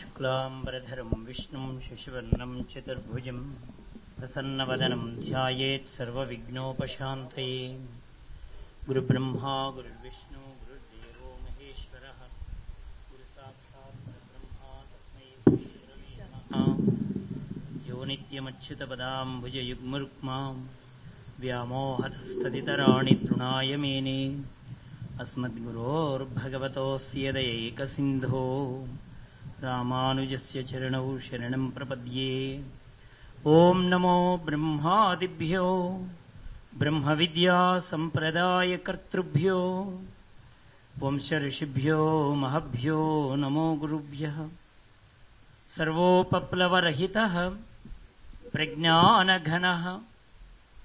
शुक्लाम्बरधरम् विष्णुम् शशिवर्णम् चतुर्भुजम् प्रसन्नवदनम् ध्यायेत् सर्वविघ्नोपशान्तये। गुरुब्रह्मा गुरुर्विष्णु गुरुर्देवो महेश्वरः। गुरुसाक्षात् परब्रह्मा तस्मै यो नित्यमच्युतपदाम्भुजयुग्मरुक्माम् व्यामोहतस्तदितराणि तृणायमेनि अस्मद्गुरोर्भगवतोऽस्य दयैकसिन्धो। रामानुजस्य चरणौ शरणम् प्रपद्ये। ॐ नमो ब्रह्मादिभ्यो। ब्रह्मविद्यासम्प्रदायकर्तृभ्यो वंशऋषिभ्यो महभ्यो नमो गुरुभ्यः। सर्वोपप्लवरहितः प्रज्ञानघनः।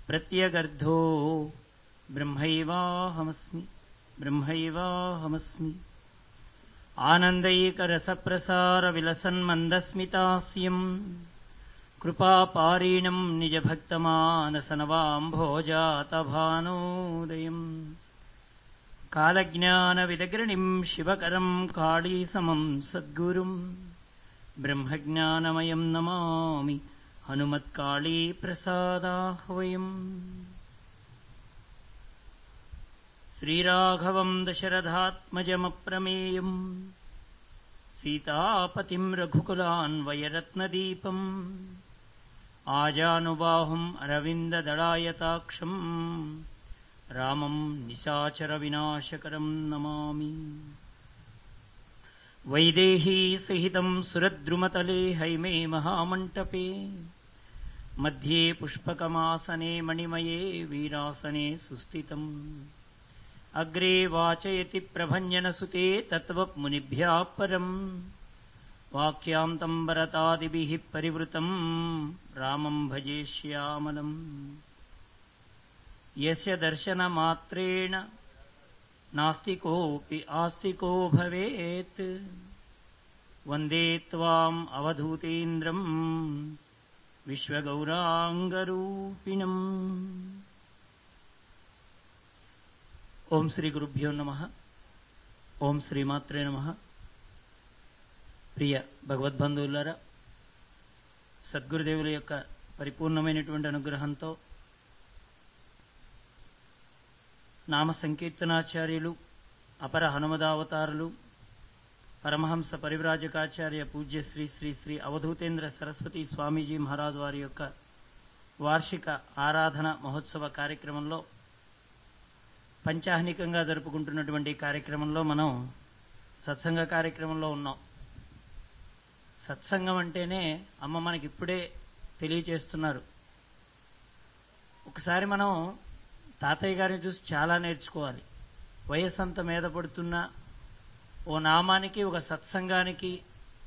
प्रत्यगर्धो। ब्रह्मैवाहमस्मि। ब्रह्मैवाहमस्मि। आनन्दैकरसप्रसारविलसन्मन्दस्मितास्यम्। कृपापारीणम् निजभक्तमानसनवाम्भोजातभानोदयम्। कालज्ञानविदग्रणिम् शिवकरम् काळीसमम् सद्गुरुम्। ब्रह्मज्ञानमयम् नमामि। हनुमत्काली प्रसादाह्वयम् श्रीराघवम् दशरथात्मजमप्रमेयम्। सीतापतिम् रघुकुलान्वयरत्नदीपम्। आजानुबाहुम् अरविन्ददलायताक्षम् रामम् निशाचरविनाशकरम् नमामि। वैदेहीसहितम् सुरद्रुमतले हैमे महामण्टपे। मध्ये पुष्पकमासने मणिमये वीरासने सुस्थितम्। अग्रे वाचयति प्रभञ्जनसुते तत्त्वमुनिभ्यः परम्। वाक्यान्तम् वरतादिभिः परिवृतम्। रामम् भजेष्यामलम् यस्य दर्शनमात्रेण नास्तिकोऽपि आस्तिको भवेत्। वन्दे त्वाम् अवधूतेन्द्रम्। విశ్వగౌరాంగరూపిణం. ఓం శ్రీ గురుభ్యో నమ. ఓం శ్రీమాత్రే నమ. ప్రియ భగవద్బంధువులారా సద్గురుదేవుల యొక్క పరిపూర్ణమైనటువంటి అనుగ్రహంతో నామ సంకీర్తనాచార్యులు అపర హనుమదావతారులు పరమహంస పరివ్రాజకాచార్య పూజ్య శ్రీ శ్రీ శ్రీ అవధూతేంద్ర సరస్వతి స్వామీజీ మహారాజ్ వారి యొక్క వార్షిక ఆరాధన మహోత్సవ కార్యక్రమంలో పంచాహ్నికంగా జరుపుకుంటున్నటువంటి కార్యక్రమంలో మనం సత్సంగ కార్యక్రమంలో ఉన్నాం. సత్సంగం అంటేనే అమ్మ మనకి ఇప్పుడే తెలియచేస్తున్నారు. ఒకసారి మనం తాతయ్య గారిని చూసి చాలా నేర్చుకోవాలి. వయసంత అంత మీద పడుతున్నా ఓ నామానికి ఒక సత్సంగానికి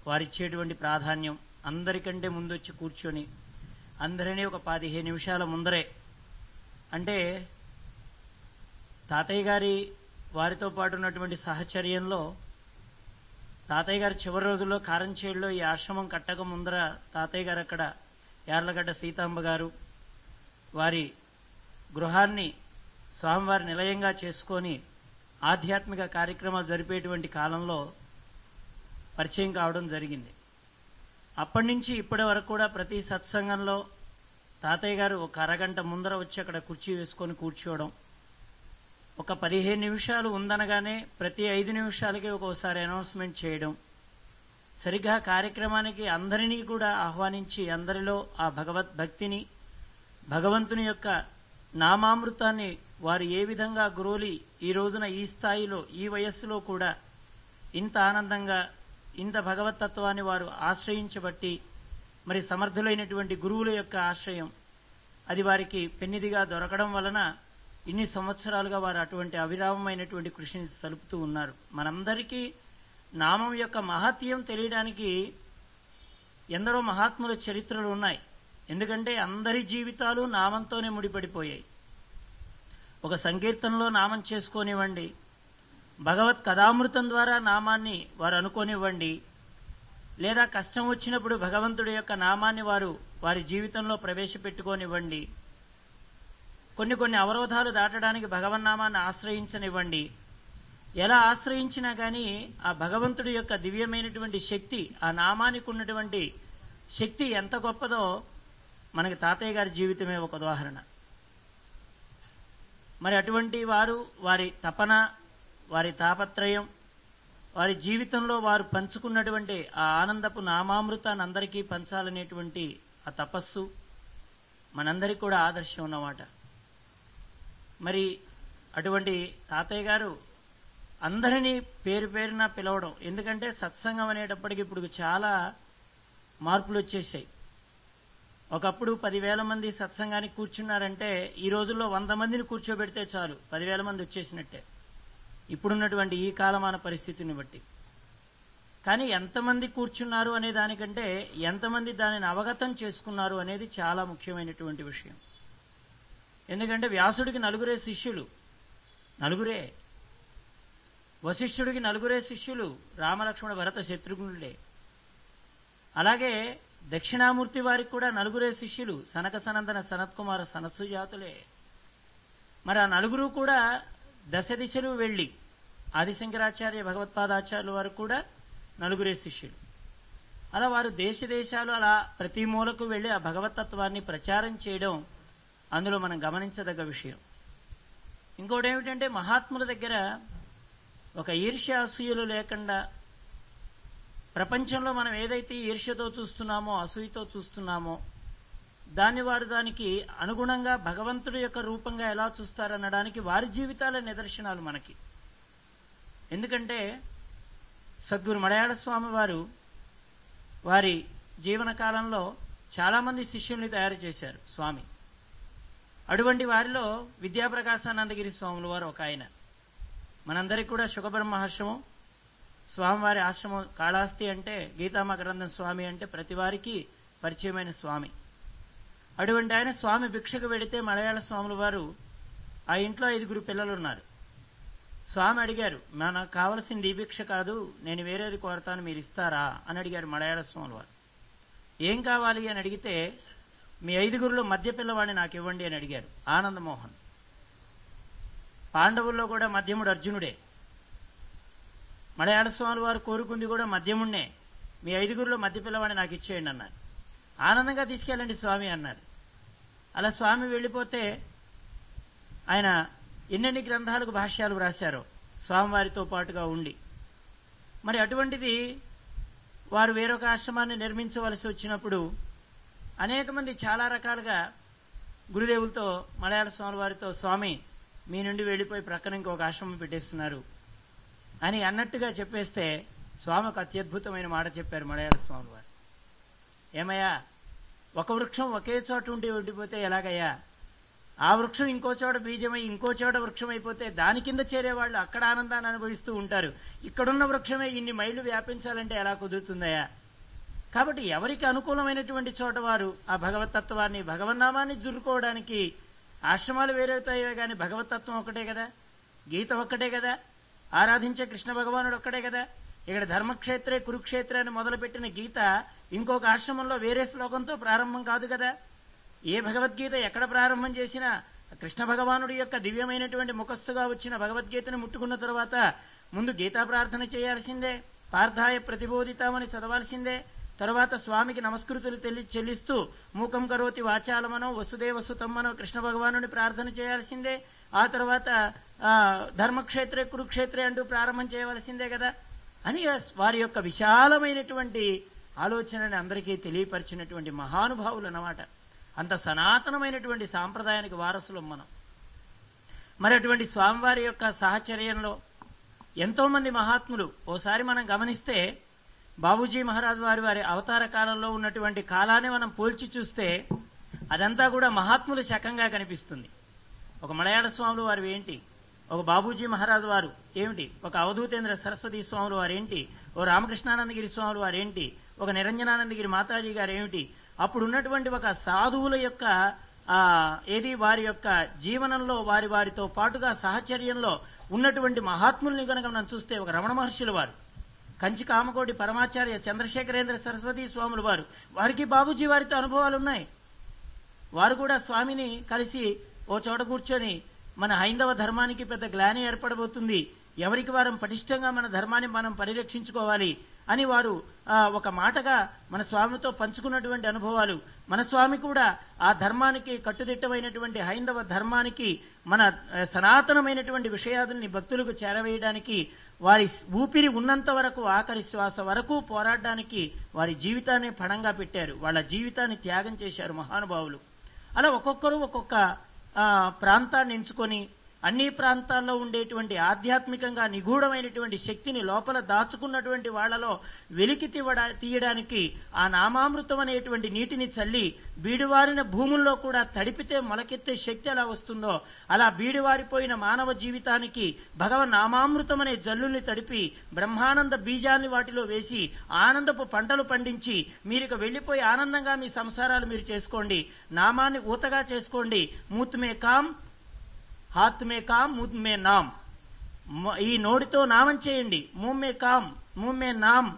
వారిచ్చేటువంటి ప్రాధాన్యం అందరికంటే ముందొచ్చి కూర్చొని అందరినీ ఒక పదిహేను నిమిషాల ముందరే. అంటే తాతయ్య గారి వారితో పాటు ఉన్నటువంటి సహచర్యంలో తాతయ్య గారి చివరి రోజుల్లో కారంచేడులో ఈ ఆశ్రమం కట్టక ముందర తాతయ్య గారు అక్కడ యార్లగడ్డ సీతాంబ గారు వారి గృహాన్ని స్వామివారి నిలయంగా చేసుకొని ఆధ్యాత్మిక కార్యక్రమాలు జరిపేటువంటి కాలంలో పరిచయం కావడం జరిగింది. అప్పటి నుంచి ఇప్పటి వరకు కూడా ప్రతి సత్సంగంలో తాతయ్య గారు ఒక అరగంట ముందర వచ్చి అక్కడ కుర్చీ వేసుకొని కూర్చోవడం. ఒక పదిహేను నిమిషాలు ఉందనగానే ప్రతి ఐదు నిమిషాలకి ఒక్కోసారి అనౌన్స్మెంట్ చేయడం. సరిగ్గా కార్యక్రమానికి అందరినీ కూడా ఆహ్వానించి అందరిలో ఆ భగవద్భక్తిని భగవంతుని యొక్క నామామృతాన్ని వారు ఏ విధంగా గురోలి ఈ రోజున ఈ స్థాయిలో ఈ వయస్సులో కూడా ఇంత ఆనందంగా ఇంత భగవతత్వాన్ని వారు ఆశ్రయించబట్టి మరి సమర్థులైనటువంటి గురువుల యొక్క ఆశ్రయం అది వారికి పెన్నిదిగా దొరకడం వలన ఇన్ని సంవత్సరాలుగా వారు అటువంటి అవిరామమైనటువంటి కృషిని సలుపుతూ ఉన్నారు. మనందరికీ నామం యొక్క మహత్యం తెలియడానికి ఎందరో మహాత్ముల చరిత్రలు ఉన్నాయి. ఎందుకంటే అందరి జీవితాలు నామంతోనే ముడిపడిపోయాయి. ఒక సంకీర్తనలో నామం చేసుకోనివ్వండి. భగవత్ కథామృతం ద్వారా నామాన్ని వారు అనుకోనివ్వండి. లేదా కష్టం వచ్చినప్పుడు భగవంతుడి యొక్క నామాన్ని వారు వారి జీవితంలో ప్రవేశపెట్టుకోనివ్వండి. కొన్ని కొన్ని అవరోధాలు దాటడానికి భగవన్నామాన్ని ఆశ్రయించనివ్వండి. ఎలా ఆశ్రయించినా కానీ ఆ భగవంతుడి యొక్క దివ్యమైనటువంటి శక్తి ఆ నామానికి ఉన్నటువంటి శక్తి ఎంత గొప్పదో మనకి తాతయ్య గారి జీవితమే ఒక ఉదాహరణ. మరి అటువంటి వారు వారి తపన వారి తాపత్రయం వారి జీవితంలో వారు పంచుకున్నటువంటి ఆ ఆనందపు నామామృతాన్ని అందరికీ పంచాలనేటువంటి ఆ తపస్సు మనందరికీ కూడా ఆదర్శం అన్నమాట. మరి అటువంటి తాతయ్య గారు అందరినీ పేరు పేరున పిలవడం ఎందుకంటే సత్సంగం అనేటప్పటికి ఇప్పుడు చాలా మార్పులు వచ్చేసాయి. ఒకప్పుడు పదివేల మంది సత్సంగానికి కూర్చున్నారంటే ఈ రోజుల్లో వంద మందిని కూర్చోబెడితే చాలు. పదివేల మంది వచ్చేసినట్టే. ఇప్పుడున్నటువంటి ఈ కాలమాన పరిస్థితిని బట్టి. కానీ ఎంతమంది కూర్చున్నారు అనే దానికంటే ఎంతమంది దానిని అవగతం చేసుకున్నారు అనేది చాలా ముఖ్యమైనటువంటి విషయం. ఎందుకంటే వ్యాసుడికి నలుగురే శిష్యులు. నలుగురే. వశిష్ఠుడికి నలుగురే శిష్యులు. రామలక్ష్మణ భరత శత్రుఘ్నులే. అలాగే దక్షిణామూర్తి వారికి కూడా నలుగురే శిష్యులు సనక సనందన సనత్కుమార సనత్సుజాతులే మరి ఆ నలుగురు కూడా దశ దిశలు వెళ్ళి ఆదిశంకరాచార్య భగవత్పాదాచార్యుల వారు కూడా నలుగురే శిష్యులు. అలా వారు దేశ దేశాలు అలా ప్రతి మూలకు వెళ్ళి ఆ భగవతత్వాన్ని ప్రచారం చేయడం అందులో మనం గమనించదగ్గ విషయం. ఇంకోటి ఏమిటంటే మహాత్ముల దగ్గర ఒక ఈర్ష్యాసూయులు లేకుండా ప్రపంచంలో మనం ఏదైతే ఈర్ష్యతో చూస్తున్నామో అసూయతో చూస్తున్నామో దాన్ని వారు దానికి అనుగుణంగా భగవంతుడి యొక్క రూపంగా ఎలా చూస్తారనడానికి వారి జీవితాల నిదర్శనాలు మనకి. ఎందుకంటే సద్గురు మలయాళ స్వామి వారు వారి జీవన కాలంలో చాలామంది శిష్యుల్ని తయారు చేశారు స్వామి. అటువంటి వారిలో విద్యాప్రకాశానందగిరి స్వాముల వారు ఒక ఆయన. మనందరికీ కూడా శుభబ్రహ్మహర్షము స్వామివారి ఆశ్రమం కాళాస్తి అంటే గీతామకరందం స్వామి అంటే ప్రతి వారికి పరిచయమైన స్వామి. అటువంటి ఆయన స్వామి భిక్షకు వెడితే మలయాళ స్వాముల వారు ఆ ఇంట్లో ఐదుగురు పిల్లలు ఉన్నారు. స్వామి అడిగారు నాకు కావలసింది ఈ భిక్ష కాదు నేను వేరేది కోరతాను మీరు ఇస్తారా? అని అడిగారు మలయాళ స్వాముల వారు. ఏం కావాలి? అని అడిగితే మీ ఐదుగురులో మధ్య పిల్లవాడిని నాకు ఇవ్వండి అని అడిగారు ఆనందమోహన్. పాండవుల్లో కూడా మధ్యముడు అర్జునుడే. మలయాళ స్వామి వారు కోరుకుంది కూడా మద్యముండే మీ ఐదుగురిలో మధ్య పిల్లవాడిని నాకు ఇచ్చేయండి అన్నారు. ఆనందంగా తీసుకెళ్ళండి స్వామి అన్నారు. అలా స్వామి వెళ్ళిపోతే ఆయన ఎన్నెన్ని గ్రంథాలకు భాష్యాలు వ్రాశారో స్వామివారితో పాటుగా ఉండి. మరి అటువంటిది వారు వేరొక ఆశ్రమాన్ని నిర్మించవలసి వచ్చినప్పుడు అనేక మంది చాలా రకాలుగా గురుదేవులతో మలయాళ స్వామి వారితో స్వామి మీ నుండి వెళ్ళిపోయి ప్రక్కన ఇంకొక ఆశ్రమం పెట్టేస్తున్నారు. అని అన్నట్టుగా చెప్పేస్తే స్వామికి అత్యద్భుతమైన మాట చెప్పారు మలయాళ స్వామి వారు ఏమయ్యా ఒక వృక్షం ఒకే చోట ఉండి ఉండిపోతే ఎలాగయ్యా? ఆ వృక్షం ఇంకో చోట బీజమై ఇంకో చోట వృక్షం అయిపోతే దాని కింద చేరేవాళ్ళు అక్కడ ఆనందాన్ని అనుభవిస్తూ ఉంటారు. ఇక్కడున్న వృక్షమే ఇన్ని మైళ్ళు వ్యాపించాలంటే ఎలా కుదురుతుందయ్యా? కాబట్టి ఎవరికి అనుకూలమైనటువంటి చోట వారు ఆ భగవతత్వాన్ని భగవన్నామాన్ని జురుకోవడానికి ఆశ్రమాలు వేరవుతాయో కానీ భగవతత్వం ఒకటే కదా? గీత ఒక్కటే కదా? ఆరాధించే కృష్ణ భగవానుడు ఒక్కడే కదా? ఇక్కడ ధర్మక్షేత్రే కురుక్షేత్రాన్ని మొదలుపెట్టిన గీత ఇంకొక ఆశ్రమంలో వేరే శ్లోకంతో ప్రారంభం కాదు కదా? ఏ భగవద్గీత ఎక్కడ ప్రారంభం చేసినా కృష్ణ భగవానుడి యొక్క దివ్యమైనటువంటి ముఖస్థుగా వచ్చిన భగవద్గీతను ముట్టుకున్న తరువాత ముందు గీతా ప్రార్థన చేయాల్సిందే పార్థాయ ప్రతిబోధితామని చదవాల్సిందే తరువాత స్వామికి నమస్కృతులు తెలి చెల్లిస్తూ మూకం కరోతి వాచాలమనో వసుదేవ సుతమ్మనో కృష్ణ భగవానుని ప్రార్థన చేయాల్సిందే ఆ తర్వాత ధర్మక్షేత్రే కురుక్షేత్రే అంటూ ప్రారంభం చేయవలసిందే కదా? అని వారి యొక్క విశాలమైనటువంటి ఆలోచనని అందరికీ తెలియపరిచినటువంటి మహానుభావులు అన్నమాట. అంత సనాతనమైనటువంటి సాంప్రదాయానికి వారసులం మనం. మరి అటువంటి స్వామివారి యొక్క సాహచర్యంలో ఎంతోమంది మహాత్ములు ఓసారి మనం గమనిస్తే బాబూజీ మహారాజ్ వారి వారి అవతార కాలంలో ఉన్నటువంటి కాలాన్ని మనం పోల్చి చూస్తే అదంతా కూడా మహాత్ముల శకంగా కనిపిస్తుంది. ఒక మలయాళ స్వాములు వారు ఏంటి? ఒక బాబూజీ మహారాజు వారు ఏమిటి? ఒక అవధూతేంద్ర సరస్వతి స్వాములు వారేంటి? ఓ రామకృష్ణానందగిరి స్వాములు వారేంటి? ఒక నిరంజనానందగిరి మాతాజీ గారు ఏమిటి అప్పుడు ఉన్నటువంటి ఒక సాధువుల యొక్క ఆ ఏది? వారి యొక్క జీవనంలో వారి వారితో పాటుగా సహచర్యంలో ఉన్నటువంటి మహాత్ముల్ని కనుక మనం చూస్తే ఒక రమణ మహర్షుల వారు కంచి కామకోటి పరమాచార్య చంద్రశేఖరేంద్ర సరస్వతి స్వాములు వారు వారికి బాబుజీ వారితో అనుభవాలు ఉన్నాయి వారు కూడా స్వామిని కలిసి ఓ చోట కూర్చొని మన హైందవ ధర్మానికి పెద్ద గ్లాని ఏర్పడబోతుంది. ఎవరికి వారం పటిష్టంగా మన ధర్మాన్ని మనం పరిరక్షించుకోవాలి అని వారు ఒక మాటగా మన స్వామితో పంచుకున్నటువంటి అనుభవాలు. మన స్వామి కూడా ఆ ధర్మానికి కట్టుదిట్టమైనటువంటి హైందవ ధర్మానికి మన సనాతనమైనటువంటి విషయాదుల్ని భక్తులకు చేరవేయడానికి వారి ఊపిరి ఉన్నంత వరకు ఆఖరి శ్వాస వరకు పోరాడడానికి వారి జీవితాన్ని పణంగా పెట్టారు. వాళ్ళ జీవితాన్ని త్యాగం చేశారు మహానుభావులు. అలా ఒక్కొక్కరు ఒక్కొక్క ప్రాంతాన్ని ఎంచుకొని అన్ని ప్రాంతాల్లో ఉండేటువంటి ఆధ్యాత్మికంగా నిగూఢమైనటువంటి శక్తిని లోపల దాచుకున్నటువంటి వాళ్ళలో వెలికి తీవడా తీయడానికి ఆ నామామృతం అనేటువంటి నీటిని చల్లి బీడువారిన భూముల్లో కూడా తడిపితే మొలకెత్తే శక్తి ఎలా వస్తుందో అలా బీడువారిపోయిన మానవ జీవితానికి భగవన్ నామామృతం అనే జల్లుల్ని తడిపి బ్రహ్మానంద బీజాన్ని వాటిలో వేసి ఆనందపు పంటలు పండించి మీరిక వెళ్ళిపోయి వెళ్ళిపోయి ఆనందంగా మీ సంసారాలు మీరు చేసుకోండి నామాన్ని ఊతగా చేసుకోండి మూతుమే కామ్ హాత్ మే కామ్ ముద్ మే నామ్ ఈ నోటితో నామం చేయండి. ముమ్మే కామ్ ముమ్మే నామ్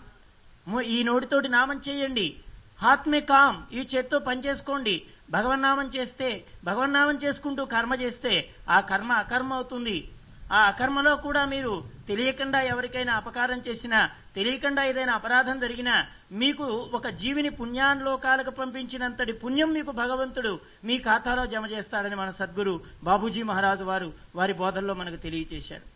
ము- ఈ నోటితోటి నామం చేయండి. హాత్ మే కామ్ ఈ చేత్తో పనిచేసుకోండి భగవన్నామం చేస్తే భగవన్నామం చేసుకుంటూ కర్మ చేస్తే ఆ కర్మ అకర్మ అవుతుంది. ఆ అకర్మలో కూడా మీరు తెలియకుండా ఎవరికైనా అపకారం చేసినా తెలియకుండా ఏదైనా అపరాధం జరిగినా మీకు ఒక జీవిని పుణ్యాన్లోకాలకు పంపించినంతటి పుణ్యం మీకు భగవంతుడు మీ ఖాతాలో జమ చేస్తాడని మన సద్గురు బాబూజీ మహారాజు వారు వారి బోధల్లో మనకు తెలియచేశారు.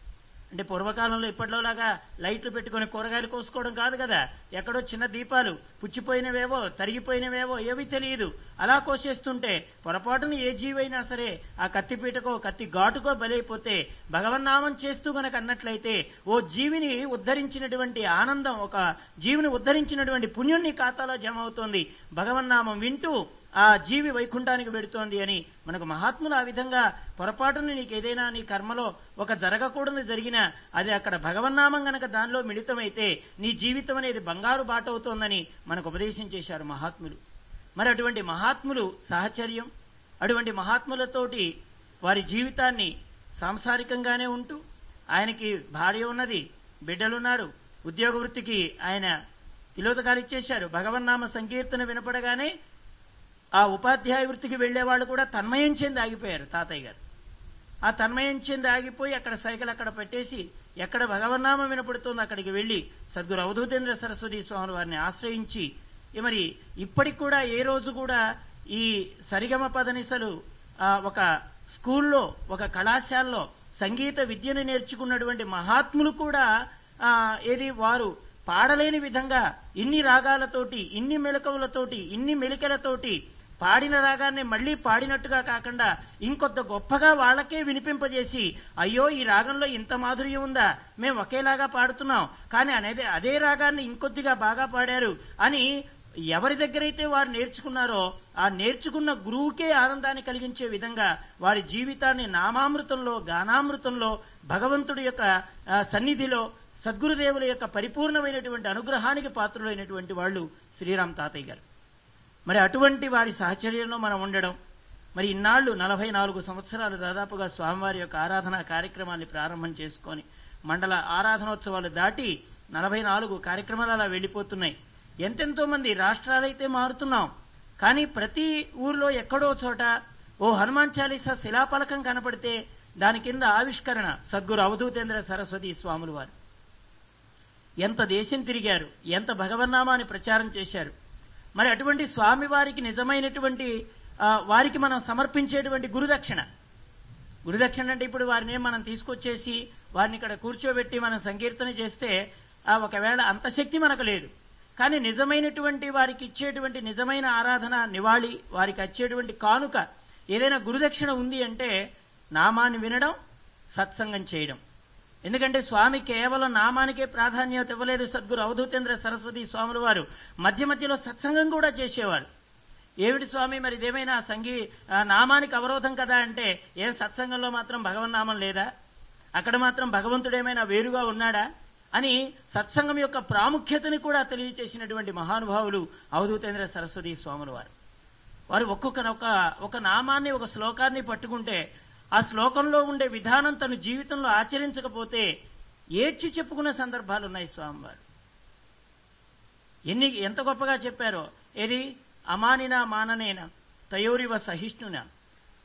అంటే పూర్వకాలంలో ఇప్పట్లోలాగా లైట్లు పెట్టుకుని కూరగాయలు కోసుకోవడం కాదు కదా. ఎక్కడో చిన్న దీపాలు పుచ్చిపోయినవేవో తరిగిపోయినవేవో ఏవి తెలియదు. అలా కోసేస్తుంటే పొరపాటున ఏ జీవైనా సరే ఆ కత్తిపీటకో కత్తి ఘాటుకో బలైపోతే భగవన్నామం చేస్తూ గనక అన్నట్లయితే ఓ జీవిని ఉద్ధరించినటువంటి ఆనందం ఒక జీవిని ఉద్ధరించినటువంటి పుణ్యం నీ ఖాతాలో జమ అవుతోంది. భగవన్నామం వింటూ ఆ జీవి వైకుంఠానికి పెడుతోంది అని మనకు మహాత్ములు ఆ విధంగా పొరపాటున నీకు ఏదైనా నీ కర్మలో ఒక జరగకూడదు జరిగినా అది అక్కడ భగవన్నామం గనక దానిలో మిళితమైతే నీ జీవితం అనేది బంగారు బాట అవుతోందని మనకు ఉపదేశం చేశారు మహాత్ములు. మరి అటువంటి మహాత్ములు సాహచర్యం? అటువంటి మహాత్ములతోటి వారి జీవితాన్ని సాంసారికంగానే ఉంటూ ఆయనకి భార్య ఉన్నది బిడ్డలున్నారు ఉద్యోగ వృత్తికి ఆయన తిలోతకాలు ఇచ్చేశారు. భగవన్నామ సంకీర్తన వినపడగానే ఆ ఉపాధ్యాయ వృత్తికి వెళ్ళే వాళ్ళు కూడా తన్మయం చెంది ఆగిపోయారు తాతయ్య గారు. ఆ తన్మయం చెంది ఆగిపోయి అక్కడ సైకిల్ అక్కడ పెట్టేసి ఎక్కడ భగవన్నామం వినపడుతుందో అక్కడికి వెళ్ళి సద్గురు అవధూతేంద్ర సరస్వతి స్వామి వారిని ఆశ్రయించి మరి ఇప్పటికి కూడా ఏ రోజు కూడా ఈ సరిగమ పదనిసలు ఒక స్కూల్లో ఒక కళాశాలలో సంగీత విద్యను నేర్చుకున్నటువంటి మహాత్ములు కూడా ఏది వారు పాడలేని విధంగా ఇన్ని రాగాలతోటి ఇన్ని మెలకువలతోటి ఇన్ని మెలికలతోటి పాడిన రాగాన్ని మళ్ళీ పాడినట్టుగా కాకుండా ఇంకొంత గొప్పగా వాళ్ళకే వినిపింపజేసి అయ్యో ఈ రాగంలో ఇంత మాధుర్యం ఉందా? మేము ఒకేలాగా పాడుతున్నాం. కానీ అనేది అదే రాగాన్ని ఇంకొద్దిగా బాగా పాడారు అని ఎవరి దగ్గరైతే వారు నేర్చుకున్నారో ఆ నేర్చుకున్న గురువుకే ఆనందాన్ని కలిగించే విధంగా వారి జీవితాన్ని నామామృతంలో గానామృతంలో భగవంతుడి యొక్క సన్నిధిలో సద్గురుదేవుల యొక్క పరిపూర్ణమైనటువంటి అనుగ్రహానికి పాత్రులైనటువంటి వాళ్ళు శ్రీరామ్ తాతయ్య గారు. మరి అటువంటి వారి సాహచర్యంలో మనం ఉండడం మరి ఇన్నాళ్ళు నలభై నాలుగు సంవత్సరాలు దాదాపుగా స్వామివారి యొక్క ఆరాధన కార్యక్రమాన్ని ప్రారంభం చేసుకొని మండల ఆరాధనోత్సవాలు దాటి నలభై నాలుగు కార్యక్రమాలు అలా వెళ్ళిపోతున్నాయి. ఎంతెంతో మంది రాష్ట్రాలైతే మారుతున్నాం. కానీ ప్రతి ఊర్లో ఎక్కడో చోట ఓ హనుమాన్ చాలీసా శిలాపలకం కనపడితే దాని కింద ఆవిష్కరణ సద్గురు అవధూతేంద్ర సరస్వతి స్వాములు వారు. ఎంత దేశం తిరిగారు ఎంత భగవన్నామాన్ని ప్రచారం చేశారు. మరి అటువంటి స్వామి వారికి నిజమైనటువంటి వారికి మనం సమర్పించేటువంటి గురుదక్షిణ. గురుదక్షిణ అంటే ఇప్పుడు వారిని మనం తీసుకొచ్చేసి వారిని ఇక్కడ కూర్చోబెట్టి మనం సంకీర్తన చేస్తే ఒకవేళ అంత శక్తి మనకు లేదు. కానీ నిజమైనటువంటి వారికి ఇచ్చేటువంటి నిజమైన ఆరాధన నివాళి వారికి వచ్చేటువంటి కానుక ఏదైనా గురుదక్షిణ ఉంది అంటే నామాన్ని వినడం సత్సంగం చేయడం. ఎందుకంటే స్వామి కేవలం నామానికే ప్రాధాన్యత ఇవ్వలేదు సద్గురు అవధూతేంద్ర సరస్వతి స్వాముల వారు. మధ్య మధ్యలో సత్సంగం కూడా చేసేవారు. ఏమిటి స్వామి మరి ఇదేమైనా సంగీ నామానికి అవరోధం కదా అంటే ఏ సత్సంగంలో మాత్రం భగవన్నామం లేదా? అక్కడ మాత్రం భగవంతుడేమైనా వేరుగా ఉన్నాడా? అని సత్సంగం యొక్క ప్రాముఖ్యతని కూడా తెలియచేసినటువంటి మహానుభావులు అవధూతేంద్ర సరస్వతి స్వాముల వారు. వారు ఒక్కొక్క ఒక ఒక నామాన్ని ఒక శ్లోకాన్ని పట్టుకుంటే ఆ శ్లోకంలో ఉండే విధానం తన జీవితంలో ఆచరించకపోతే ఏడ్చి చెప్పుకునే సందర్భాలు ఉన్నాయి స్వామివారు. ఎన్ని ఎంత గొప్పగా చెప్పారో. ఏది? అమానినా మాననేన? తయోరివ సహిష్ణున?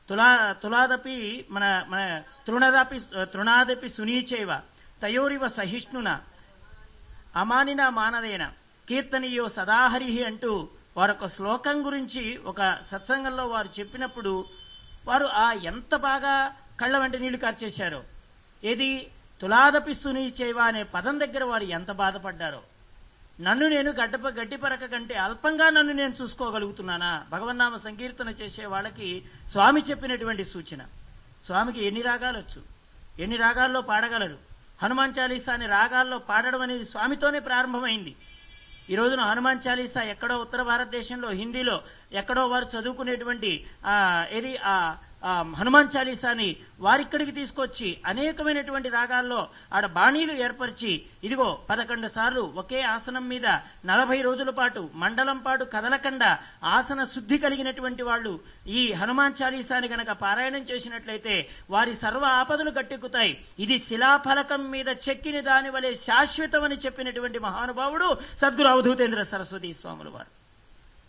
తులా తులాదపి మన మన తృణదపి తృణాదపి సునీచైవ? తయోరివ సహిష్ణున? అమానిన మానదేన? కీర్తనీయో సదాహరిహి అంటూ వారొక శ్లోకం గురించి ఒక సత్సంగంలో వారు చెప్పినప్పుడు వారు ఆ ఎంత బాగా కళ్ళ వెంట నీళ్ళు కార్చేశారో. ఏది? తులాదపిస్తుని చేవా అనే పదం దగ్గర వారు ఎంత బాధపడ్డారో. నన్ను నేను గడ్డప గడ్డిపరక కంటే అల్పంగా నన్ను నేను చూసుకోగలుగుతున్నానా? భగవన్నామ సంకీర్తన చేసే వాళ్ళకి స్వామి చెప్పినటువంటి సూచన. స్వామికి ఎన్ని రాగాలు వచ్చు ఎన్ని రాగాల్లో పాడగలరు? హనుమాన్ చాలీసా అనే రాగాల్లో పాడడం అనేది స్వామితోనే ప్రారంభమైంది. ఈ రోజున హనుమాన్ చాలీసా ఎక్కడో ఉత్తర భారతదేశంలో హిందీలో ఎక్కడో వారు చదువుకునేటువంటి ఏది ఆ హనుమాన్ చాలీసాని వారిక్కడికి తీసుకొచ్చి అనేకమైనటువంటి రాగాల్లో ఆడ బాణీలు ఏర్పరిచి ఇదిగో పదకొండు సార్లు ఒకే ఆసనం మీద నలభై రోజుల పాటు మండలం పాటు కదలకుండా ఆసన శుద్ధి కలిగినటువంటి వాళ్ళు ఈ హనుమాన్ చాలీసాని గనక పారాయణం చేసినట్లయితే వారి సర్వ ఆపదలు గట్టెక్కుతాయి. ఇది శిలాఫలకం మీద చెక్కిన దాని వలె శాశ్వతమని చెప్పినటువంటి మహానుభావుడు సద్గురు అవధూతేంద్ర సరస్వతి స్వాములు వారు.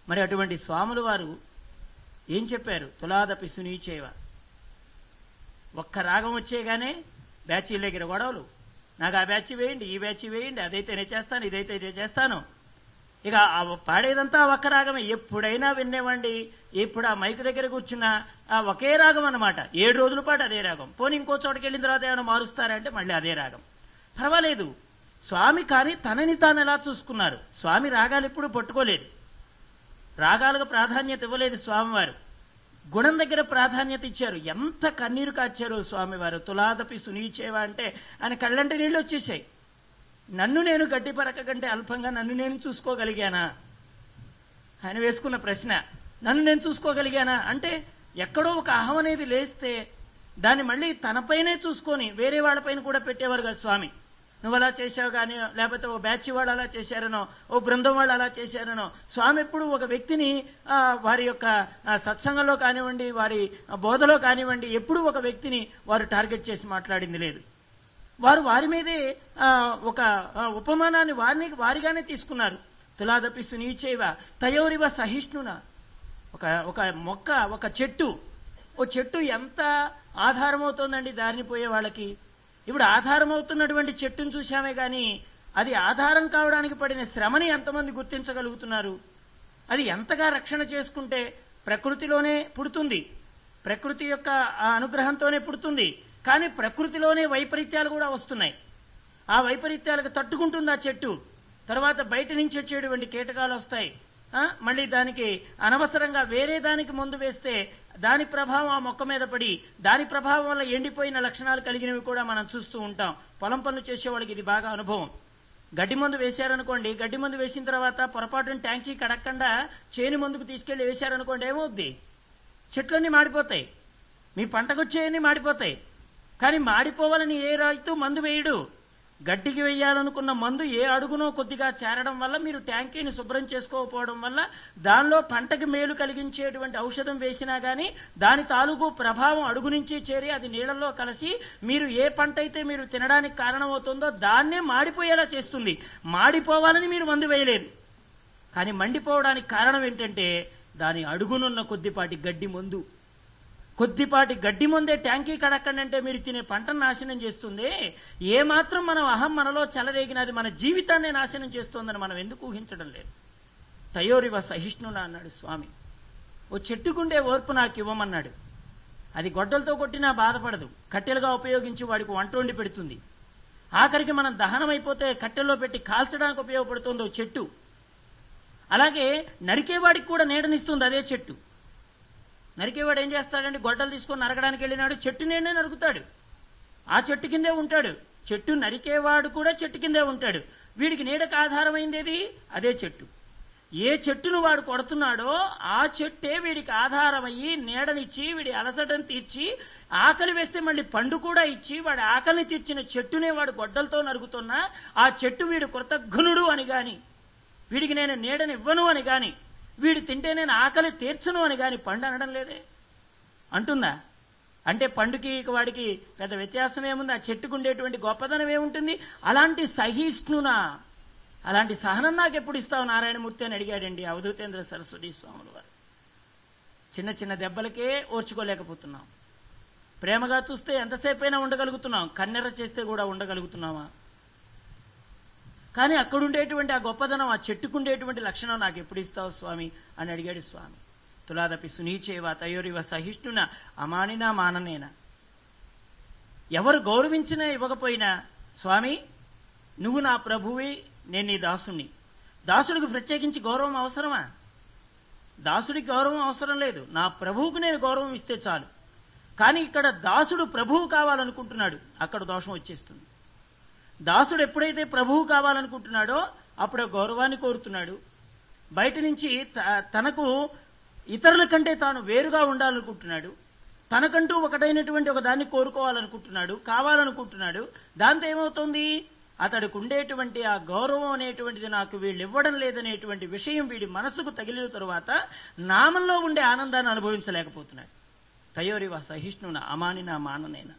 మరి అటువంటి స్వాములు వారు ఏం చెప్పారు? తులాదపి సునీచేవ. ఒక్క రాగం వచ్చేగానే బ్యాచీల దగ్గర గొడవలు. నాకు ఆ బ్యాచ్ వేయండి ఈ బ్యాచ్ వేయండి అదైతే నేను చేస్తాను ఇదైతే నేను చేస్తాను. ఇక ఆ పాడేదంతా ఒక్క రాగమే. ఎప్పుడైనా విన్నేవండి ఇప్పుడు ఆ మైక్ దగ్గర కూర్చున్నా ఆ ఒకే రాగం అన్నమాట. ఏడు రోజుల పాటు అదే రాగం. పోనీ ఇంకో చోటకి వెళ్ళిన తర్వాత ఏమైనా మారుస్తారంటే మళ్ళీ అదే రాగం. పర్వాలేదు. స్వామి కానీ తనని తాను ఎలా చూసుకున్నారు? స్వామి రాగాలు ఎప్పుడు పట్టుకోలేదు. రాగాలకు ప్రాధాన్యత ఇవ్వలేదు స్వామివారు. గుణం దగ్గర ప్రాధాన్యత ఇచ్చారు. ఎంత కన్నీరు కాచారు స్వామివారు. తులాదపి సునీచేవా అంటే ఆయన కళ్ళంటి నీళ్ళు వచ్చేసాయి నన్ను నేను గడ్డి పరక కంటే అల్పంగా నన్ను నేను చూసుకోగలిగానా? ఆయన వేసుకున్న ప్రశ్న నన్ను నేను చూసుకోగలిగానా? అంటే ఎక్కడో ఒక అహం అనేది లేస్తే దాన్ని మళ్ళీ తనపైనే చూసుకొని వేరే వాళ్ళపైన కూడా పెట్టేవారు కదా స్వామి. నువ్వు అలా చేశావు కానీ లేకపోతే ఓ బ్యాచ్ వాళ్ళు అలా చేశారనో ఓ బృందం వాళ్ళు అలా చేశారనో స్వామి ఎప్పుడు ఒక వ్యక్తిని వారి యొక్క సత్సంగంలో కానివ్వండి వారి బోధలో కానివ్వండి ఎప్పుడు ఒక వ్యక్తిని వారు టార్గెట్ చేసి మాట్లాడింది లేదు. వారు వారి మీదే ఒక ఉపమానాన్ని వారిని వారిగానే తీసుకున్నారు. తులాదపి సునీచేవ తయోరివ సహిష్ణున. ఒక ఒక మొక్క ఒక చెట్టు. ఓ చెట్టు ఎంత ఆధారమవుతోందండి దారిని పోయే వాళ్ళకి? ఇప్పుడు ఆధారమవుతున్నటువంటి చెట్టును చూశామే కానీ అది ఆధారం కావడానికి పడిన శ్రమని ఎంతమంది గుర్తించగలుగుతున్నారు? అది ఎంతగా రక్షణ చేసుకుంటే ప్రకృతిలోనే పుడుతుంది? ప్రకృతి యొక్క ఆ అనుగ్రహంతోనే పుడుతుంది. కానీ ప్రకృతిలోనే వైపరీత్యాలు కూడా వస్తున్నాయి. ఆ వైపరీత్యాలకు తట్టుకుంటుంది ఆ చెట్టు. తర్వాత బయట నుంచి వచ్చేటువంటి కీటకాలు వస్తాయి. మళ్ళీ దానికి అనవసరంగా వేరే దానికి మందు వేస్తే దాని ప్రభావం ఆ మొక్క మీద పడి దాని ప్రభావం వల్ల ఎండిపోయిన లక్షణాలు కలిగినవి కూడా మనం చూస్తూ ఉంటాం. పొలం పనులు చేసేవాళ్ళకి ఇది బాగా అనుభవం. గడ్డి మందు వేశారనుకోండి గడ్డి మందు వేసిన తర్వాత పొరపాటున ట్యాంకీ కడక్కుండా చేను మందుకు తీసుకెళ్ళి వేశారనుకోండి ఏమవుద్ది? చెట్లన్నీ మాడిపోతాయి. మీ పంటకొచ్చేయన్నీ మాడిపోతాయి. కానీ మాడిపోవాలని ఏ రైతు మందు వేయడు. గడ్డికి వేయాలనుకున్న మందు ఏ అడుగునో కొద్దిగా చేరడం వల్ల మీరు ట్యాంకీని శుభ్రం చేసుకోకపోవడం వల్ల దానిలో పంటకి మేలు కలిగించేటువంటి ఔషధం వేసినా గానీ దాని తాలూకు ప్రభావం అడుగు నుంచి చేరి అది నీళ్ళలో కలిసి మీరు ఏ పంట అయితే మీరు తినడానికి కారణమవుతుందో దాన్నే మాడిపోయేలా చేస్తుంది. మాడిపోవాలని మీరు మందు వేయలేదు కానీ మండిపోవడానికి కారణం ఏంటంటే దాని అడుగునున్న కొద్దిపాటి గడ్డి మందు. కొద్దిపాటి గడ్డి ముందే ట్యాంకీ కడక్కండి మీరు తినే పంటను నాశనం చేస్తుంది. ఏమాత్రం మనం అహం మనలో చెలరేగినది మన జీవితాన్ని నాశనం చేస్తోందని మనం ఎందుకు ఊహించడం లేదు. తయోరివ సహిష్ణునా అన్నాడు స్వామి. ఓ చెట్టుకుండే ఓర్పు నాకు ఇవ్వమన్నాడు. అది గొడ్డలతో కొట్టినా బాధపడదు. కట్టెలుగా ఉపయోగించి వాడికి వంట వండి పెడుతుంది. ఆఖరికి మనం దహనం అయిపోతే కట్టెల్లో పెట్టి కాల్చడానికి ఉపయోగపడుతుంది ఓ చెట్టు. అలాగే నరికేవాడికి కూడా నీడనిస్తుంది అదే చెట్టు. నరికేవాడు ఏం చేస్తాడండి? గొడ్డలు తీసుకొని నరకడానికి వెళ్ళినాడు. చెట్టు నేనే నరుకుతాడు. ఆ చెట్టు కిందే ఉంటాడు. చెట్టు నరికేవాడు కూడా చెట్టు కిందే ఉంటాడు. వీడికి నీడకు ఆధారమైందేది అదే చెట్టు. ఏ చెట్టును వాడు కొడుతున్నాడో ఆ చెట్టే వీడికి ఆధారమయ్యి నీడనిచ్చి వీడి అలసటను తీర్చి ఆకలి వేస్తే మళ్ళీ పండు కూడా ఇచ్చి వాడి ఆకలిని తీర్చిన చెట్టునే వాడు గొడ్డలతో నరుగుతున్నా ఆ చెట్టు వీడు కృతఘ్నుడు అని గాని వీడికి నేను నీడనివ్వను అని గాని వీడు తింటే నేను ఆకలి తీర్చను అని కానీ పండు అనడం లేదే. అంటుందా? అంటే పండుకి ఇక వాడికి పెద్ద వ్యత్యాసం ఏముంది? ఆ చెట్టుకు ఉండేటువంటి గొప్పదనం ఏముంటుంది? అలాంటి సహిష్ణునా? అలాంటి సహనం నాకు ఎప్పుడు ఇస్తావు నారాయణమూర్తి అని అడిగాడండి అవధూతేంద్ర సరస్వతి స్వాములు వారు. చిన్న చిన్న దెబ్బలకే ఓర్చుకోలేకపోతున్నాం. ప్రేమగా చూస్తే ఎంతసేపైనా ఉండగలుగుతున్నాం. కన్నెర చేస్తే కూడా ఉండగలుగుతున్నామా? కానీ అక్కడుండేటువంటి ఆ గొప్పదనం ఆ చెట్టుకుండేటువంటి లక్షణం నాకు ఎప్పుడు ఇస్తావు స్వామి? అని అడిగాడు స్వామి. తులాదపి సునీచేవ తయోరివ సహిష్ణున అమానినా మాననేనా. ఎవరు గౌరవించినా ఇవ్వకపోయినా స్వామి నువ్వు నా ప్రభువి నేను నీ దాసుని దాసుడికి ప్రత్యేకించి గౌరవం అవసరమా? దాసుడికి గౌరవం అవసరం లేదు. నా ప్రభువుకు నేను గౌరవం ఇస్తే చాలు. కానీ ఇక్కడ దాసుడు ప్రభువు కావాలనుకుంటున్నాడు. అక్కడ దోషం వచ్చేస్తుంది. దాసుడు ఎప్పుడైతే ప్రభువు కావాలనుకుంటున్నాడో అప్పుడు గౌరవాన్ని కోరుతున్నాడు. బయట నుంచి త- తనకు ఇతరుల కంటే తాను వేరుగా ఉండాలనుకుంటున్నాడు. తనకంటూ ఒకటైనటువంటి ఒక దాన్ని కోరుకోవాలనుకుంటున్నాడు కావాలనుకుంటున్నాడు. దాంతో ఏమవుతుంది? అతడికి ఉండేటువంటి ఆ గౌరవం అనేటువంటిది నాకు వీళ్ళు ఇవ్వడం లేదనేటువంటి విషయం వీడి మనసుకు తగిలిన తరువాత నామంలో ఉండే ఆనందాన్ని అనుభవించలేకపోతున్నాడు. తయోరివా సహిష్ణున అమానిన మాననైనా?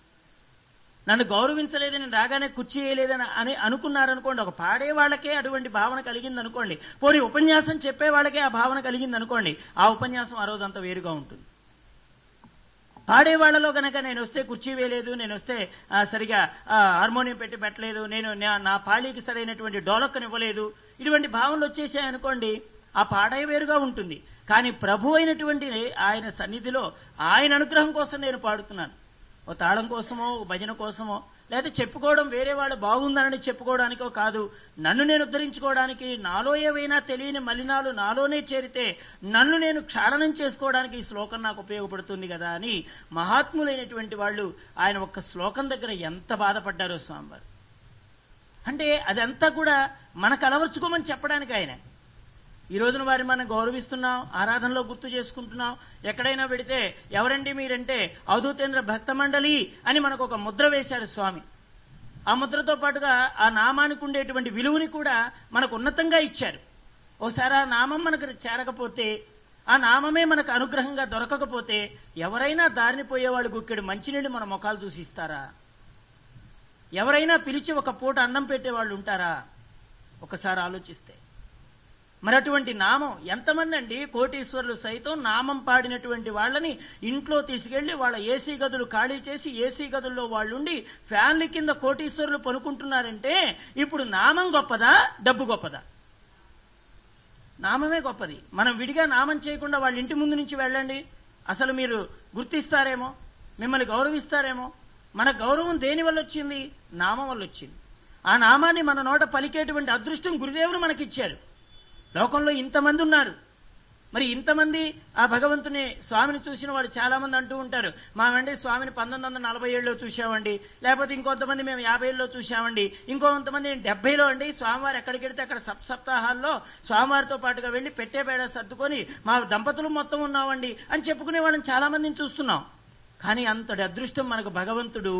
నన్ను గౌరవించలేదని రాగానే కుర్చీ వేయలేదని అని అనుకున్నారనుకోండి ఒక పాడే వాళ్ళకే అటువంటి భావన కలిగింది అనుకోండి పోనీ ఉపన్యాసం చెప్పే వాళ్ళకే ఆ భావన కలిగింది అనుకోండి ఆ ఉపన్యాసం ఆ రోజంతా వేరుగా ఉంటుంది. పాడే వాళ్ళలో గనక నేను వస్తే కుర్చీ వేయలేదు నేను వస్తే సరిగా హార్మోనియం పెట్టి పెట్టలేదు నేను నా- నా పాళీకి సరైనటువంటి డోలక్కను ఇవ్వలేదు ఇటువంటి భావనలు వచ్చేసాయి అనుకోండి ఆ పాడే వేరుగా ఉంటుంది. కానీ ప్రభు అయినటువంటి ఆయన సన్నిధిలో ఆయన అనుగ్రహం కోసం నేను పాడుతున్నాను. ఓ తాళం కోసమో ఓ భజన కోసమో లేదా చెప్పుకోవడం వేరే వాళ్ళు బాగుందనని చెప్పుకోవడానికో కాదు నన్ను నేను ఉద్ధరించుకోవడానికి నాలో ఏవైనా తెలియని మలినాలు నాలోనే చేరితే నన్ను నేను క్షాళనం చేసుకోవడానికి ఈ శ్లోకం నాకు ఉపయోగపడుతుంది కదా అని మహాత్ములైనటువంటి వాళ్ళు ఆయన ఒక్క శ్లోకం దగ్గర ఎంత బాధపడ్డారో స్వామివారు. అంటే అదంతా కూడా మనకు అలవర్చుకోమని చెప్పడానికి ఆయన. ఈ రోజున వారిని మనం గౌరవిస్తున్నాం ఆరాధనలో గుర్తు చేసుకుంటున్నాం. ఎక్కడైనా పెడితే ఎవరండి మీరంటే అవధూతేంద్ర భక్త మండలి అని మనకు ఒక ముద్ర వేశారు స్వామి. ఆ ముద్రతో పాటుగా ఆ నామానికి ఉండేటువంటి విలువని కూడా మనకు ఉన్నతంగా ఇచ్చారు. ఓసారి ఆ నామం మనకు చేరకపోతే ఆ నామమే మనకు అనుగ్రహంగా దొరకకపోతే ఎవరైనా దారిని పోయేవాళ్ళు గుక్కెడు మంచినీళ్ళు మన ముఖాలు చూసి ఇస్తారా? ఎవరైనా పిలిచి ఒక పూట అన్నం పెట్టేవాళ్ళు ఉంటారా? ఒకసారి ఆలోచిస్తే. మరి అటువంటి నామం ఎంతమంది అండి కోటీశ్వరులు సైతం నామం పాడినటువంటి వాళ్ళని ఇంట్లో తీసుకెళ్ళి వాళ్ళ ఏసీ గదులు ఖాళీ చేసి ఏసీ గదుల్లో వాళ్ళుండి ఫ్యాన్ల కింద కోటీశ్వరులు పనుకుంటున్నారంటే ఇప్పుడు నామం గొప్పదా? డబ్బు గొప్పదా? నామమే గొప్పది. మనం విడిగా నామం చేయకుండా వాళ్ళ ఇంటి ముందు నుంచి వెళ్ళండి. అసలు మీరు గుర్తిస్తారేమో? మిమ్మల్ని గౌరవిస్తారేమో? మన గౌరవం దేని వల్ల వచ్చింది? నామం వల్ల వచ్చింది. ఆ నామాన్ని మన నోట పలికేటువంటి అదృష్టం గురుదేవులు మనకిచ్చారు లోకంలో ఇంతమంది ఉన్నారు మరి ఇంతమంది ఆ భగవంతుని స్వామిని చూసిన వాళ్ళు చాలామంది అంటూ ఉంటారు. మామండి స్వామిని పంతొమ్మిది వందల నలభై ఏళ్ళలో చూసామండి లేకపోతే ఇంకొంతమంది మేము యాభై ఏళ్ళలో చూసామండి ఇంకొంతమంది డెబ్బైలో అండి. స్వామివారు ఎక్కడికి వెళ్తే అక్కడ సప్ సప్తాహాల్లో స్వామివారితో పాటుగా వెళ్ళి పెట్టేపేడ సర్దుకొని మా దంపతులు మొత్తం ఉన్నామండి అని చెప్పుకునే వాళ్ళని చాలామందిని చూస్తున్నాం. కానీ అంతటి అదృష్టం మనకు భగవంతుడు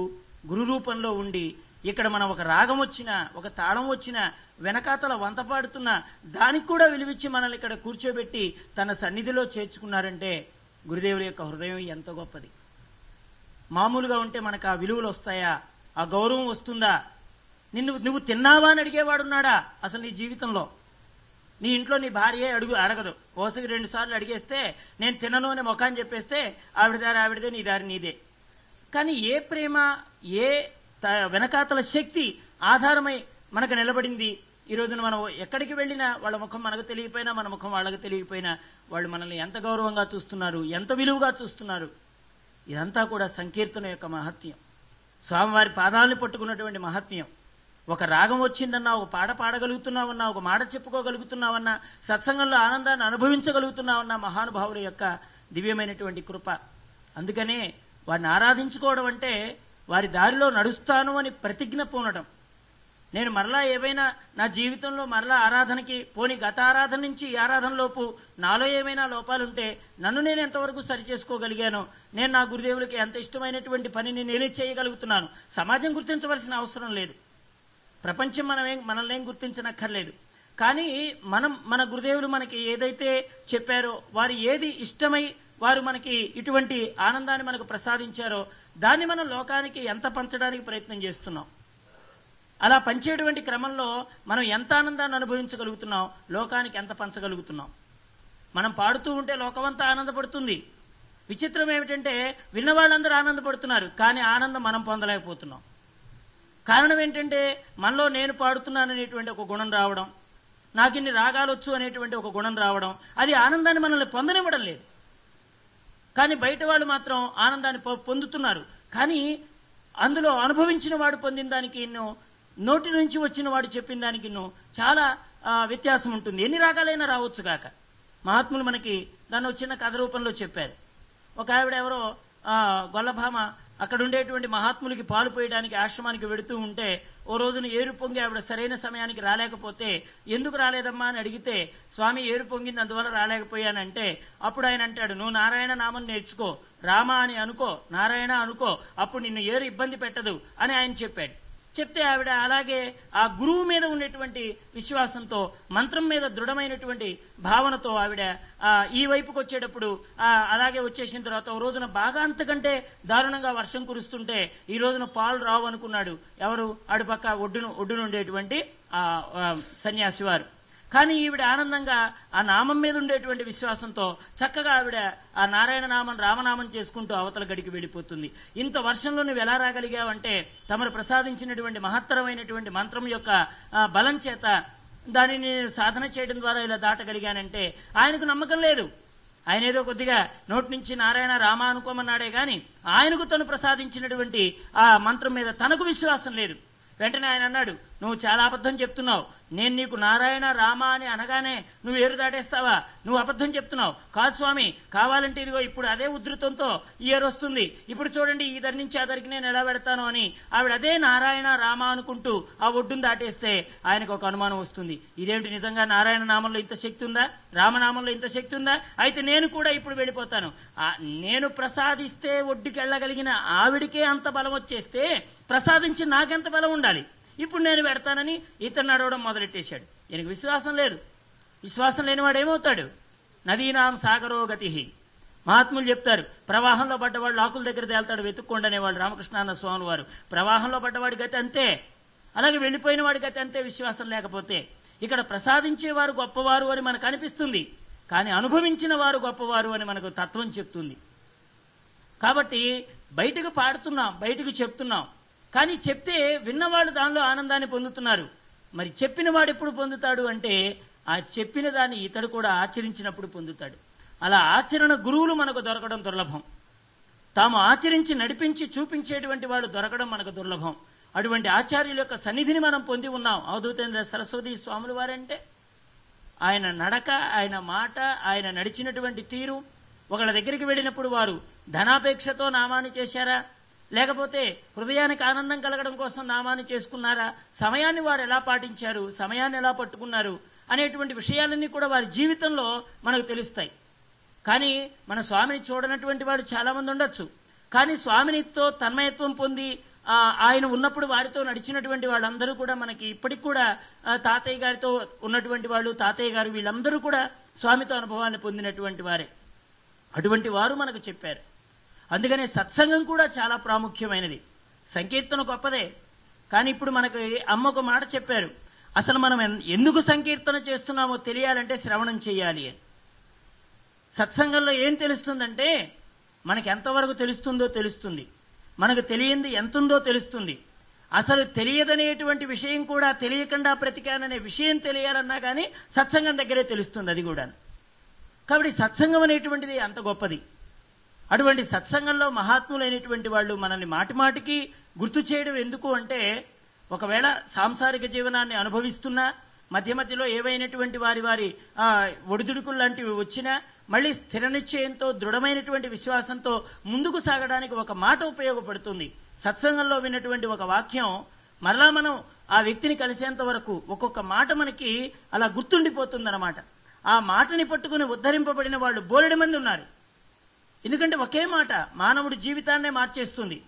గురు రూపంలో ఉండి ఇక్కడ మనం ఒక రాగం వచ్చినా ఒక తాళం వచ్చినా వెనకాతల వంత పాడుతున్నా దానికి కూడా విలువిచ్చి మనల్ని ఇక్కడ కూర్చోబెట్టి తన సన్నిధిలో చేర్చుకున్నారంటే గురుదేవుల యొక్క హృదయం ఎంత గొప్పది. మామూలుగా ఉంటే మనకు ఆ విలువలు వస్తాయా? ఆ గౌరవం వస్తుందా? నిన్ను నువ్వు తిన్నావా అని అడిగేవాడున్నాడా అసలు నీ జీవితంలో? నీ ఇంట్లో నీ భార్య అడుగు అడగదు. ఓసకి రెండు సార్లు అడిగేస్తే నేను తినను అని ముఖాన్ని చెప్పేస్తే ఆవిడ దారి ఆవిడదే నీ దారి నీదే. కానీ ఏ ప్రేమ ఏ వెనకాతల శక్తి ఆధారమై మనకు నిలబడింది. ఈ రోజున మనం ఎక్కడికి వెళ్ళినా వాళ్ళ ముఖం మనకు తెలియపోయినా మన ముఖం వాళ్ళకి తెలియకపోయినా వాళ్ళు మనల్ని ఎంత గౌరవంగా చూస్తున్నారు ఎంత విలువగా చూస్తున్నారు. ఇదంతా కూడా సంకీర్తన యొక్క మహత్యం. స్వామివారి పాదాలను పట్టుకున్నటువంటి మహత్యం. ఒక రాగం వచ్చిందన్నా ఒక పాట పాడగలుగుతున్నావన్నా ఒక మాట చెప్పుకోగలుగుతున్నావన్నా సత్సంగంలో ఆనందాన్ని అనుభవించగలుగుతున్నావన్నా మహానుభావుల యొక్క దివ్యమైనటువంటి కృప. అందుకనే వారిని ఆరాధించుకోవడం అంటే వారి దారిలో నడుస్తాను అని ప్రతిజ్ఞ పూనటం. నేను మరలా ఏవైనా నా జీవితంలో మరలా ఆరాధనకి పోని గత ఆరాధన నుంచి ఈ ఆరాధనలోపు నాలో ఏమైనా లోపాలుంటే నన్ను నేను ఎంతవరకు సరి చేసుకోగలిగాను నేను నా గురుదేవులకి ఎంత ఇష్టమైనటువంటి పనిని నేనే చేయగలుగుతున్నాను. సమాజం గుర్తించవలసిన అవసరం లేదు. ప్రపంచం మనమేం మనల్నేం గుర్తించనక్కర్లేదు. కానీ మనం మన గురుదేవులు మనకి ఏదైతే చెప్పారో వారు ఏది ఇష్టమై వారు మనకి ఇటువంటి ఆనందాన్ని మనకు ప్రసాదించారో దాన్ని మనం లోకానికి ఎంత పంచడానికి ప్రయత్నం చేస్తున్నాం? అలా పంచేటువంటి క్రమంలో మనం ఎంత ఆనందాన్ని అనుభవించగలుగుతున్నాం? లోకానికి ఎంత పంచగలుగుతున్నాం? మనం పాడుతూ ఉంటే లోకమంతా ఆనందపడుతుంది. విచిత్రం ఏమిటంటే విన్న వాళ్ళందరూ ఆనందపడుతున్నారు కానీ ఆనందం మనం పొందలేకపోతున్నాం. కారణం ఏంటంటే మనలో నేను పాడుతున్నాను అనేటువంటి ఒక గుణం రావడం నాకు ఇన్ని రాగాలు వచ్చు అనేటువంటి ఒక గుణం రావడం అది ఆనందాన్ని మనల్ని పొందనివ్వడం లేదు. కానీ బయట వాళ్ళు మాత్రం ఆనందాన్ని పొ- పొందుతున్నారు. కానీ అందులో అనుభవించిన వాడు పొందిన దానికి ఎన్నో నోటి నుంచి వచ్చిన వాడు చెప్పిన దానికి ఎన్నో చాలా వ్యత్యాసం ఉంటుంది. ఎన్ని రాగాలైనా రావచ్చు కాక. మహాత్ములు మనకి దాన్ని చిన్న కథ రూపంలో చెప్పారు. ఒక ఆవిడ ఎవరో గొల్లభామ అక్కడ ఉండేటువంటి మహాత్ములకి పాలు పోయడానికి ఆశ్రమానికి వెడుతూ ఉంటే ఓ రోజున ఏరు పొంగి ఆవిడ సరైన సమయానికి రాలేకపోతే ఎందుకు రాలేదమ్మా? అని అడిగితే స్వామి ఏరు పొంగింది అందువల్ల రాలేకపోయానంటే అప్పుడు ఆయన అంటాడు నువ్వు నారాయణ నామం నేర్చుకో రామ అని అనుకో నారాయణ అనుకో అప్పుడు నిన్ను ఏరు ఇబ్బంది పెట్టదు అని ఆయన చెప్పాడు. చెప్తే ఆవిడ అలాగే ఆ గురువు మీద ఉండేటువంటి విశ్వాసంతో మంత్రం మీద దృఢమైనటువంటి భావనతో ఆవిడ ఆ, ఈ వైపుకు వచ్చేటప్పుడు ఆ, అలాగే వచ్చేసిన తర్వాత ఓ రోజున బాగా అంతకంటే దారుణంగా వర్షం కురుస్తుంటే ఈ రోజున పాలు రావు అనుకున్నాడు ఎవరు? అడుపక్క ఒడ్డును ఒడ్డునుండేటువంటి ఆ, సన్యాసి వారు. కానీ ఈవిడ ఆనందంగా ఆ నామం మీద ఉండేటువంటి విశ్వాసంతో చక్కగా ఆవిడ ఆ నారాయణ నామం రామనామం చేసుకుంటూ అవతల గడికి వెళ్ళిపోతుంది. ఇంత వర్షంలో నువ్వు ఎలా రాగలిగావంటే తమరు ప్రసాదించినటువంటి మహత్తరమైనటువంటి మంత్రం యొక్క బలం చేత దానిని నేను సాధన చేయడం ద్వారా ఇలా దాటగలిగానంటే ఆయనకు నమ్మకం లేదు. ఆయన ఏదో కొద్దిగా నోటి నుంచి నారాయణ రామ అనుకోమన్నాడే గాని ఆయనకు తను ప్రసాదించినటువంటి ఆ మంత్రం మీద తనకు విశ్వాసం లేదు. వెంటనే ఆయన అన్నాడు నువ్వు చాలా అబద్ధం చెప్తున్నావు. నేను నీకు నారాయణ రామ అని అనగానే నువ్వు ఏరు దాటేస్తావా? నువ్వు అబద్ధం చెప్తున్నావు. కాదు స్వామి కావాలంటే ఇదిగో ఇప్పుడు అదే ఉధృతంతో ఈ ఏరు వస్తుంది. ఇప్పుడు చూడండి ఈ నుంచి అదరికి నేను ఎలా పెడతాను అని ఆవిడ అదే నారాయణ రామ అనుకుంటూ ఆ ఒడ్డును దాటేస్తే ఆయనకు ఒక అనుమానం వస్తుంది. ఇదేమిటి నిజంగా నారాయణ నామంలో ఇంత శక్తి ఉందా? రామనామంలో ఇంత శక్తి ఉందా? అయితే నేను కూడా ఇప్పుడు వెళ్ళిపోతాను. నేను ప్రసాదిస్తే ఒడ్డుకి వెళ్ళగలిగిన ఆవిడికే అంత బలం వచ్చేస్తే ప్రసాదించి నాకెంత బలం ఉండాలి? ఇప్పుడు నేను పెడతానని ఇతను నడవడం మొదలెట్టేశాడు. ఈయనకు విశ్వాసం లేదు. విశ్వాసం లేనివాడు ఏమవుతాడు? నదీనాం సాగరోగతి మహాత్ములు చెప్తారు ప్రవాహంలో పడ్డవాడు లాకుల దగ్గర తేల్తాడు వెతుక్కోండి అనేవాళ్ళు రామకృష్ణానంద స్వామి వారు. ప్రవాహంలో పడ్డవాడి గతి అంతే. అలాగే వెళ్ళిపోయిన వాడి గతి అంతే విశ్వాసం లేకపోతే. ఇక్కడ ప్రసాదించేవారు గొప్పవారు అని మనకు అనిపిస్తుంది. కానీ అనుభవించిన వారు గొప్పవారు అని మనకు తత్వం చెప్తుంది. కాబట్టి బయటకు పాడుతున్నాం బయటకు చెప్తున్నాం. కానీ చెప్తే విన్నవాళ్ళు దానిలో ఆనందాన్ని పొందుతున్నారు. మరి చెప్పిన వాడు ఎప్పుడు పొందుతాడు అంటే ఆ చెప్పిన దాన్ని ఇతడు కూడా ఆచరించినప్పుడు పొందుతాడు. అలా ఆచరణ గురువులు మనకు దొరకడం దుర్లభం. తాము ఆచరించి నడిపించి చూపించేటువంటి వాళ్ళు దొరకడం మనకు దుర్లభం. అటువంటి ఆచార్యుల యొక్క సన్నిధిని మనం పొంది ఉన్నాం. అవధూతేంద్ర సరస్వతి స్వాములు వారంటే ఆయన నడక ఆయన మాట ఆయన నడిచినటువంటి తీరు ఒకళ్ళ దగ్గరికి వెళ్ళినప్పుడు వారు ధనాపేక్షతో నామాన్ని చేశారా? లేకపోతే హృదయానికి ఆనందం కలగడం కోసం నామాన్ని చేసుకున్నారా? సమయాన్ని వారు ఎలా పాటించారు? సమయాన్ని ఎలా పట్టుకున్నారు? అనేటువంటి విషయాలన్నీ కూడా వారి జీవితంలో మనకు తెలుస్తాయి. కానీ మన స్వామిని చూడనటువంటి వాడు చాలా మంది ఉండొచ్చు. కానీ స్వామినితో తన్మయత్వం పొంది ఆయన ఉన్నప్పుడు వారితో నడిచినటువంటి వాళ్ళందరూ కూడా మనకి ఇప్పటికి కూడా తాతయ్య గారితో ఉన్నటువంటి వాళ్ళు తాతయ్య గారు వీళ్ళందరూ కూడా స్వామితో అనుభవాన్ని పొందినటువంటి వారే. అటువంటి వారు మనకు చెప్పారు. అందుకనే సత్సంగం కూడా చాలా ప్రాముఖ్యమైనది. సంకీర్తన గొప్పదే. కానీ ఇప్పుడు మనకి అమ్మ ఒక మాట చెప్పారు. అసలు మనం ఎన్- ఎందుకు సంకీర్తన చేస్తున్నామో తెలియాలంటే శ్రవణం చేయాలి అని. సత్సంగంలో ఏం తెలుస్తుందంటే మనకి ఎంతవరకు తెలుస్తుందో తెలుస్తుంది. మనకు తెలియంది ఎంతుందో తెలుస్తుంది. అసలు తెలియదనేటువంటి విషయం కూడా తెలియకుండా బ్రతికాననే విషయం తెలియాలన్నా కానీ సత్సంగం దగ్గరే తెలుస్తుంది అది కూడా కాబట్టి సత్సంగం అనేటువంటిది అంత గొప్పది. అటువంటి సత్సంగంలో మహాత్ములైనటువంటి వాళ్ళు మనల్ని మాటి మాటికి గుర్తు చేయడం ఎందుకు అంటే ఒకవేళ సాంసారిక జీవనాన్ని అనుభవిస్తున్నా మధ్య మధ్యలో ఏవైనటువంటి వారి వారి ఒడిదుడుకులు లాంటివి వచ్చినా మళ్ళీ స్థిర నిశ్చయంతో దృఢమైనటువంటి విశ్వాసంతో ముందుకు సాగడానికి ఒక మాట ఉపయోగపడుతుంది. సత్సంగంలో విన్నటువంటి ఒక వాక్యం మరలా మనం ఆ వ్యక్తిని కలిసేంత వరకు ఒక్కొక్క మాట మనకి అలా గుర్తుండిపోతుందన్నమాట. ఆ మాటని పట్టుకుని ఉద్ధరింపబడిన వాళ్ళు బోలెడు మంది ఉన్నారు. ఎందుకంటే ఒకే మాట మానవుడి జీవితాన్నే మార్చేస్తుంది.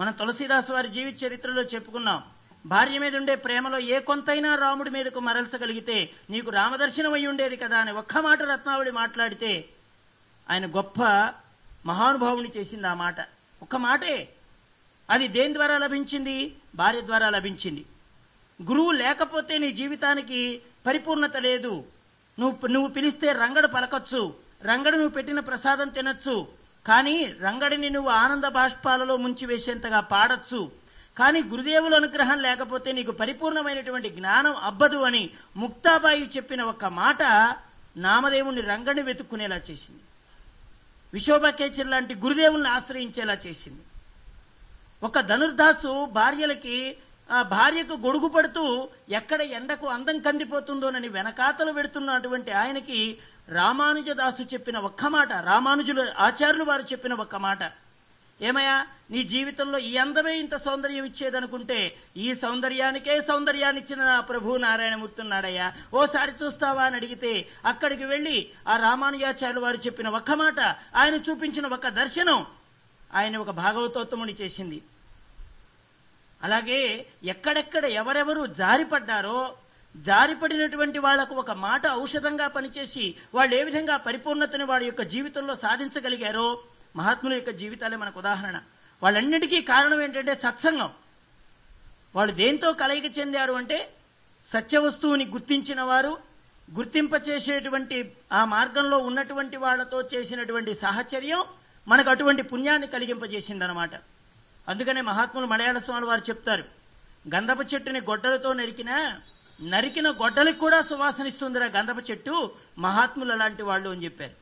మనం తులసీదాస్ వారి జీవిత చరిత్రలో చెప్పుకున్నాం భార్య మీద ఉండే ప్రేమలో ఏ కొంతైనా రాముడి మీదకు మరల్చగలిగితే నీకు రామదర్శనం అయి ఉండేది కదా అని ఒక్క మాట రత్నావళి మాట్లాడితే ఆయన గొప్ప మహానుభావుని చేసింది ఆ మాట. ఒక్క మాటే. అది దేని ద్వారా లభించింది? భార్య ద్వారా లభించింది. గురువు లేకపోతే నీ జీవితానికి పరిపూర్ణత లేదు. నువ్వు నువ్వు పిలిస్తే రంగడు పలకొచ్చు. రంగడు నువ్వు పెట్టిన ప్రసాదం తినచ్చు. కానీ రంగడిని నువ్వు ఆనంద బాష్పాలలో ముంచివేసేంతగా పాడచ్చు. కానీ గురుదేవుల అనుగ్రహం లేకపోతే నీకు పరిపూర్ణమైనటువంటి జ్ఞానం అబ్బదు అని ముక్తాబాయి చెప్పిన ఒక మాట నామదేవుని రంగడిని వెతుక్కునేలా చేసింది. విశోభకేచర్ లాంటి గురుదేవుల్ని ఆశ్రయించేలా చేసింది. ఒక ధనుర్దాసు భార్యలకి ఆ భార్యకు గొడుగు పడుతూ ఎక్కడ ఎండకు అందం కందిపోతుందోనని వెనకాతలు పెడుతున్నటువంటి ఆయనకి రామానుజదాసు చెప్పిన ఒక్క మాట రామానుజులు ఆచార్యులు వారు చెప్పిన ఒక్క మాట. ఏమయ్యా నీ జీవితంలో ఈ అందమే ఇంత సౌందర్యం ఇచ్చేదనుకుంటే ఈ సౌందర్యానికే సౌందర్యాన్ని ఇచ్చిన నా ప్రభు నారాయణమూర్తి ఉన్నాడయ్యా. ఓసారి చూస్తావా అని అడిగితే అక్కడికి వెళ్ళి ఆ రామానుజాచార్యులు వారు చెప్పిన ఒక్క మాట ఆయన చూపించిన ఒక దర్శనం ఆయన ఒక భాగవతోత్తముని చేసింది. అలాగే ఎక్కడెక్కడ ఎవరెవరు జారిపడ్డారో జారిపడినటువంటి వాళ్ళకు ఒక మాట ఔషధంగా పనిచేసి వాళ్ళు ఏ విధంగా పరిపూర్ణతని వాడి యొక్క జీవితంలో సాధించగలిగారో మహాత్ముల యొక్క జీవితాలే మనకు ఉదాహరణ. వాళ్ళన్నిటికీ కారణం ఏంటంటే సత్సంగం. వాళ్ళు దేంతో కలయిక చెందారు అంటే సత్య వస్తువుని గుర్తించిన వారు గుర్తింపచేసేటువంటి ఆ మార్గంలో ఉన్నటువంటి వాళ్ళతో చేసినటువంటి సాహచర్యం మనకు అటువంటి పుణ్యాన్ని కలిగింపజేసిందనమాట. అందుకనే మహాత్ములు మలయాళ స్వామి వారు చెప్తారు గంధపు చెట్టుని గొడ్డలతో నరికినా నరికిన గొడ్డలికి కూడా సువాసనిస్తుందిరా గంధపు చెట్టు. మహాత్ములు అలాంటి వాళ్ళు అని చెప్పారు.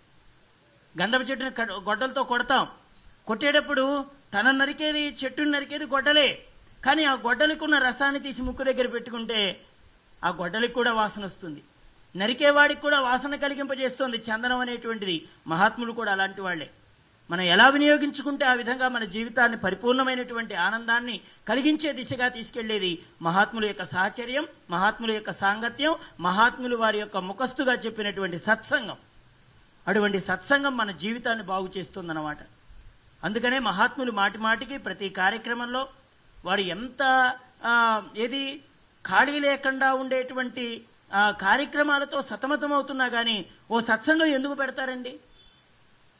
గంధపు చెట్టుని గొడ్డలతో కొడతాం. కొట్టేటప్పుడు తన నరికేది చెట్టుని నరికేది గొడ్డలే. కానీ ఆ గొడ్డలికి ఉన్న రసాన్ని తీసి ముక్కు దగ్గర పెట్టుకుంటే ఆ గొడ్డలికి కూడా వాసన వస్తుంది. నరికేవాడికి కూడా వాసన కలిగింపజేస్తోంది చందనం అనేటువంటిది. మహాత్ములు కూడా అలాంటి వాళ్ళే మనం ఎలా వినియోగించుకుంటే ఆ విధంగా మన జీవితాన్ని పరిపూర్ణమైనటువంటి ఆనందాన్ని కలిగించే దిశగా తీసుకెళ్ళేది మహాత్ముల యొక్క సాహచర్యం మహాత్ముల యొక్క సాంగత్యం మహాత్ములు వారి యొక్క ముఖస్తుగా చెప్పినటువంటి సత్సంగం. అటువంటి సత్సంగం మన జీవితాన్ని బాగు చేస్తుందన్నమాట. అందుకనే మహాత్ములు మాటి మాటికి ప్రతి కార్యక్రమంలో వారు ఎంత ఏది ఖాళీ లేకుండా ఉండేటువంటి కార్యక్రమాలతో సతమతమవుతున్నా కానీ ఓ సత్సంగం ఎందుకు పెడతారండి?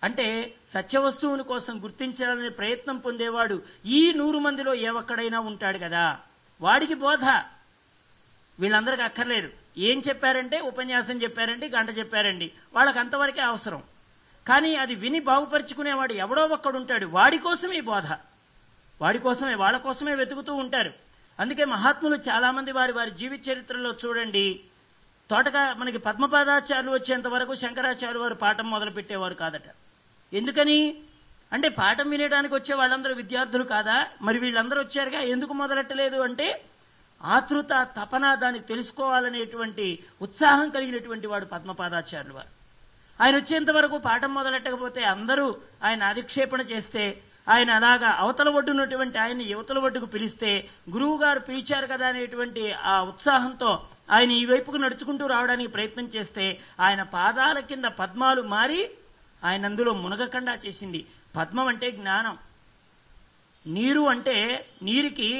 అంటే సత్యవస్తువుని కోసం గుర్తించాలనే ప్రయత్నం పొందేవాడు ఈ నూరు మందిలో ఏ ఒక్కడైనా ఉంటాడు కదా? వాడికి బోధ. వీళ్ళందరికీ అక్కర్లేదు. ఏం చెప్పారంటే ఉపన్యాసం చెప్పారండి గంట చెప్పారండి. వాళ్ళకి అంతవరకే అవసరం. కానీ అది విని బాగుపరుచుకునేవాడు ఎవడో ఒక్కడుంటాడు వాడి కోసమే ఈ బోధ. వాడి కోసమే వాళ్ళ కోసమే వెతుకుతూ ఉంటారు. అందుకే మహాత్ములు చాలామంది వారి వారి జీవిత చరిత్రలో చూడండి. తోటగా మనకి పద్మపాదాచార్యులు వచ్చేంత వరకు శంకరాచార్యులు వారు పాఠం మొదలు పెట్టేవారు కాదట. ఎందుకని? అంటే పాఠం వినేయడానికి వచ్చే వాళ్ళందరూ విద్యార్థులు కాదా? మరి వీళ్ళందరూ వచ్చారుగా ఎందుకు మొదలెట్టలేదు అంటే ఆతృత తపన దాన్ని తెలుసుకోవాలనేటువంటి ఉత్సాహం కలిగినటువంటి వాడు పద్మపాదాచార్యులు వారు. ఆయన వచ్చేంత వరకు పాఠం మొదలెట్టకపోతే అందరూ ఆయన అధిక్షేపణ చేస్తే ఆయన అలాగా అవతల ఒడ్డున్నటువంటి ఆయన్ని యువతల ఒడ్డుకు పిలిస్తే గురువు గారు పిలిచారు కదా అనేటువంటి ఆ ఉత్సాహంతో ఆయన ఈ వైపుకు నడుచుకుంటూ రావడానికి ప్రయత్నం చేస్తే ఆయన పాదాల కింద పద్మాలు మారి ఆయన అందులో మునగకుండా చేసింది. పద్మం అంటే జ్ఞానం. నీరు అంటే నీరుకి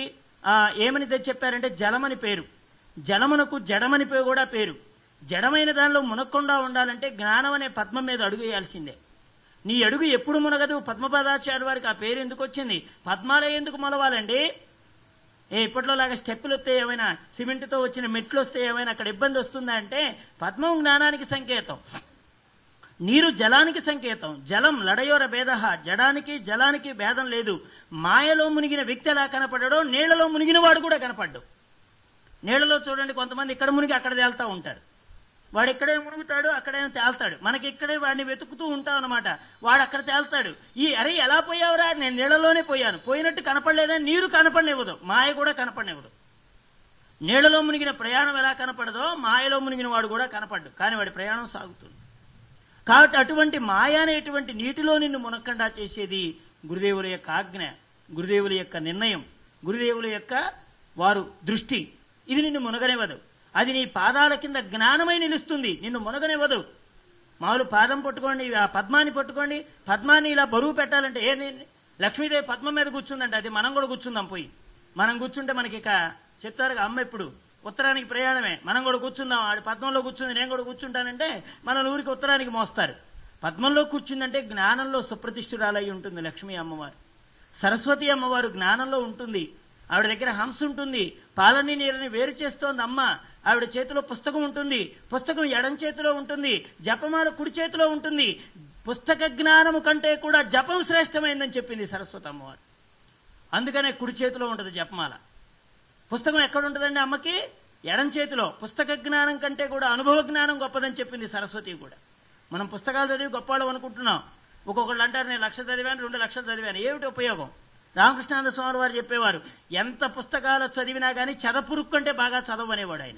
ఏమని తెచ్చి చెప్పారంటే జలమని పేరు. జలమునకు జడమని పేరు కూడా పేరు. జడమైన దానిలో మునక్కుండా ఉండాలంటే జ్ఞానం అనే పద్మం మీద అడుగు వేయాల్సిందే. నీ అడుగు ఎప్పుడు మునగదు? పద్మపదాచార్య వారికి ఆ పేరు ఎందుకు వచ్చింది? పద్మాలే ఎందుకు మొలవాలండి? ఏ ఇప్పట్లో లాగా స్టెప్పులు వస్తే ఏమైనా సిమెంట్తో వచ్చిన మెట్లు వస్తే ఏమైనా అక్కడ ఇబ్బంది వస్తుందా అంటే పద్మం జ్ఞానానికి సంకేతం. నీరు జలానికి సంకేతం. జలం లడయోర భేద. జడానికి జలానికి భేదం లేదు. మాయలో మునిగిన వ్యక్తి ఎలా కనపడడో నీళ్ళలో మునిగిన వాడు కూడా కనపడ్డు. నీళ్ళలో చూడండి కొంతమంది ఇక్కడ మునిగి అక్కడ తేలుతూ ఉంటారు. వాడు ఇక్కడే మునుగుతాడు అక్కడేమో తేల్తాడు. మనకి ఇక్కడే వాడిని వెతుకుతూ ఉంటాం అనమాట వాడు అక్కడ తేల్తాడు. ఈ అరే ఎలా పోయావురా? నేను నీళ్ళలోనే పోయాను. పోయినట్టు కనపడలేదని నీరు కనపడనివ్వదు. మాయ కూడా కనపడనివ్వదు. నీళ్ళలో మునిగిన ప్రయాణం ఎలా కనపడదో మాయలో మునిగిన వాడు కూడా కనపడ్డు. కానీ వాడి ప్రయాణం సాగుతుంది. కాబట్టి అటువంటి మాయ అనేటువంటి నీటిలో నిన్ను మునక్కండా చేసేది గురుదేవుల యొక్క ఆజ్ఞ గురుదేవుల యొక్క నిర్ణయం గురుదేవుల యొక్క వారు దృష్టి. ఇది నిన్ను మునగనివ్వదు. అది నీ పాదాల కింద జ్ఞానమై నిలుస్తుంది. నిన్ను మునగనివ్వదు. మామూలు పాదం పట్టుకోండి ఆ పద్మాన్ని పట్టుకోండి. పద్మాన్ని ఇలా బరువు పెట్టాలంటే ఏది లక్ష్మీదేవి పద్మం మీద కూర్చుందంటే అది మనం కూడా కూర్చుందాం పోయి. మనం కూర్చుంటే మనకి ఇక చెప్తారు అమ్మ ఇప్పుడు ఉత్తరానికి ప్రయాణమే. మనం కూడా కూర్చుందాం. ఆడి పద్మంలో కూర్చుంది నేను కూడా కూర్చుంటానంటే మన ఊరికి ఉత్తరానికి మోస్తారు. పద్మంలో కూర్చుందంటే జ్ఞానంలో సుప్రతిష్ఠురాలై ఉంటుంది లక్ష్మీ అమ్మవారు. సరస్వతి అమ్మవారు జ్ఞానంలో ఉంటుంది. ఆవిడ దగ్గర హంస ఉంటుంది. పాలని నీరుని వేరు చేస్తోంది అమ్మ. ఆవిడ చేతిలో పుస్తకం ఉంటుంది. పుస్తకం ఎడం చేతిలో ఉంటుంది. జపమాల కుడి చేతిలో ఉంటుంది. పుస్తక జ్ఞానము కంటే కూడా జపం శ్రేష్టమైందని చెప్పింది సరస్వతి అమ్మవారు. అందుకనే కుడి చేతిలో ఉంటుంది జపమాల. పుస్తకం ఎక్కడుంటుందండి అమ్మకి? ఎడం చేతిలో. పుస్తక జ్ఞానం కంటే కూడా అనుభవ జ్ఞానం గొప్పదని చెప్పింది సరస్వతి కూడా. మనం పుస్తకాలు చదివి గొప్పవాళ్ళం అనుకుంటున్నాం. ఒక్కొక్కళ్ళు అంటారు నేను లక్ష చదివాను రెండు లక్షలు చదివాను. ఏమిటి ఉపయోగం? రామకృష్ణానంద స్వామి వారు చెప్పేవారు ఎంత పుస్తకాలు చదివినా కానీ చదపురుక్కు కంటే బాగా చదవనేవాడు ఆయన.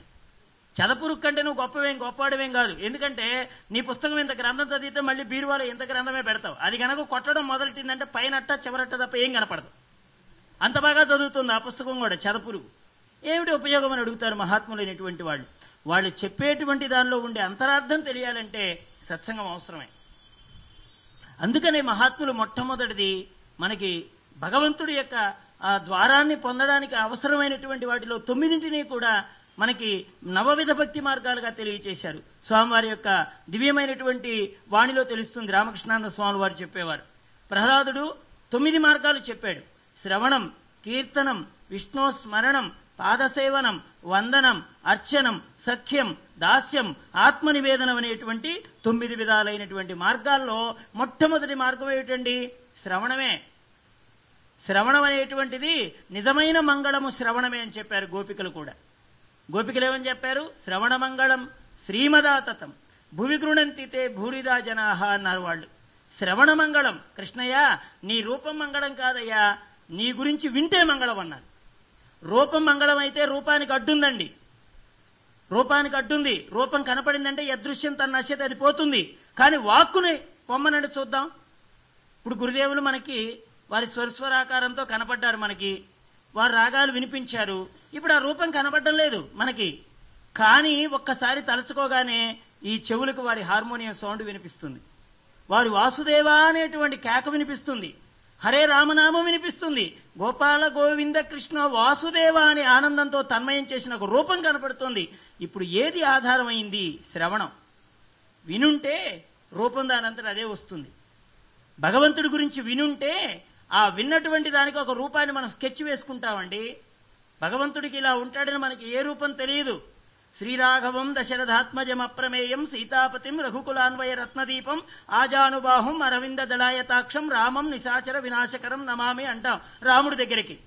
చదపురుక్కు కంటే నువ్వు గొప్పవేం గొప్పవాడవేం కాదు. ఎందుకంటే నీ పుస్తకం ఇంత గ్రంథం చదివితే మళ్ళీ బీరువాలో ఇంత గ్రంథమే పెడతావు. అది కనుక కొట్టడం మొదలెట్టిందంటే పైనట్ట చివరట్ట తప్ప ఏం కనపడదు. అంత బాగా చదువుతుంది ఆ పుస్తకం కూడా చదపురుగు. ఏమిటి ఉపయోగం అని అడుగుతారు మహాత్ములైనటువంటి వాళ్ళు? వాళ్ళు చెప్పేటువంటి దానిలో ఉండే అంతరార్థం తెలియాలంటే సత్సంగం అవసరమే. అందుకనే మహాత్ములు మొట్టమొదటిది మనకి భగవంతుడి యొక్క ఆ ద్వారాన్ని పొందడానికి అవసరమైనటువంటి వాటిలో తొమ్మిదింటిని కూడా మనకి నవవిధ భక్తి మార్గాలుగా తెలియచేశారు. స్వామివారి యొక్క దివ్యమైనటువంటి వాణిలో తెలుస్తుంది రామకృష్ణానంద స్వామి వారు చెప్పేవారు. ప్రహ్లాదుడు తొమ్మిది మార్గాలు చెప్పాడు. శ్రవణం కీర్తనం విష్ణు స్మరణం పాదసేవనం వందనం అర్చనం సఖ్యం దాస్యం ఆత్మనివేదనం అనేటువంటి తొమ్మిది విధాలైనటువంటి మార్గాల్లో మొట్టమొదటి మార్గం ఏమిటండి? శ్రవణమే. శ్రవణం అనేటువంటిది నిజమైన మంగళము శ్రవణమే అని చెప్పారు గోపికలు కూడా. గోపికలు ఏమని చెప్పారు? శ్రవణ మంగళం శ్రీమదాతతం. భువి గృణంతితే భూరిదా జనాహ అన్నారు వాళ్ళు. శ్రవణ మంగళం కృష్ణయ్య నీ రూపం మంగళం కాదయ్యా నీ గురించి వింటే మంగళం అన్నారు. రూపం మంగళం అయితే రూపానికి అడ్డుందండి. రూపానికి అడ్డుంది. రూపం కనపడిందంటే యదృశ్యం తన నశ్యత అది పోతుంది. కానీ వాక్కుని పొమ్మనండి చూద్దాం. ఇప్పుడు గురుదేవులు మనకి వారి స్వరస్వరాకారంతో కనపడ్డారు మనకి. వారు రాగాలు వినిపించారు. ఇప్పుడు ఆ రూపం కనపడడం లేదు మనకి. కానీ ఒక్కసారి తలుచుకోగానే ఈ చెవులకు వారి హార్మోనియం సౌండ్ వినిపిస్తుంది. వారి వాసుదేవ అనేటువంటి కేక వినిపిస్తుంది. హరే రామనామం వినిపిస్తుంది. గోపాల గోవింద కృష్ణ వాసుదేవ అని ఆనందంతో తన్మయం చేసిన ఒక రూపం కనపడుతోంది. ఇప్పుడు ఏది ఆధారమైంది? శ్రవణం. వినుంటే రూపం దానంతట అదే వస్తుంది. భగవంతుడి గురించి వినుంటే ఆ విన్నటువంటి దానికి ఒక రూపాన్ని మనం స్కెచ్ వేసుకుంటామండి. భగవంతుడికి ఇలా ఉంటాడని మనకి ఏ రూపం తెలియదు. శ్రీరాఘవం దశరథాత్మజమప్రమేయం సీతాపతిం రఘుకులాన్వయ రత్నదీపం ఆజానుబాహుం అరవింద దళాయతాక్షం రామం నిశాచర వినాశకరం నమామి అంటాం రాముడి దగ్గరికి.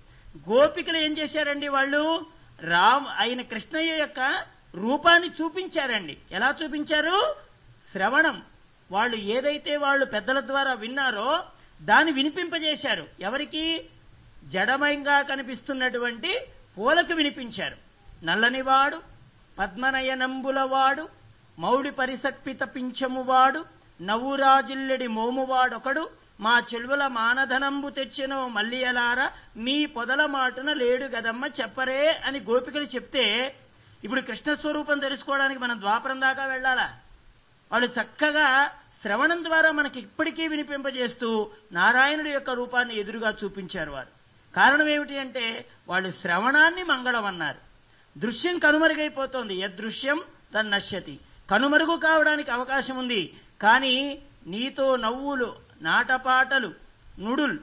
గోపికలు ఏం చేశారండి వాళ్ళు? రామ్ ఆయన కృష్ణయ్య యొక్క రూపాన్ని చూపించారండి. ఎలా చూపించారు? శ్రవణం. వాళ్ళు ఏదైతే వాళ్ళు పెద్దల ద్వారా విన్నారో దాన్ని వినిపింపజేశారు. ఎవరికి? జడమయంగా కనిపిస్తున్నటువంటి పూలకు వినిపించారు. నల్లనివాడు పద్మనయనంబులవాడు మౌడి పరిసర్పిత పింఛమువాడు నవ్వురాజిల్లెడి మోమువాడొకడు మా చెలువుల మానధనంబు తెచ్చిన మల్లియలారా మీ పొదల మాటున లేడు గదమ్మ చెప్పరే అని గోపికలు చెప్తే ఇప్పుడు కృష్ణస్వరూపం తెలుసుకోవడానికి మనం ద్వాపరం దాకా వెళ్ళాలా? వాళ్ళు చక్కగా శ్రవణం ద్వారా మనకి ఇప్పటికీ వినిపింపజేస్తూ నారాయణుడి యొక్క రూపాన్ని ఎదురుగా చూపించారు వారు. కారణం ఏమిటి అంటే వాళ్ళు శ్రవణాన్ని మంగళం అన్నారు దృశ్యం కనుమరుగైపోతోంది. యదృశ్యం తన్నశ్యతి. కనుమరుగు కావడానికి అవకాశం ఉంది కానీ నీతో నవ్వులు నాటపాటలు నుడుల్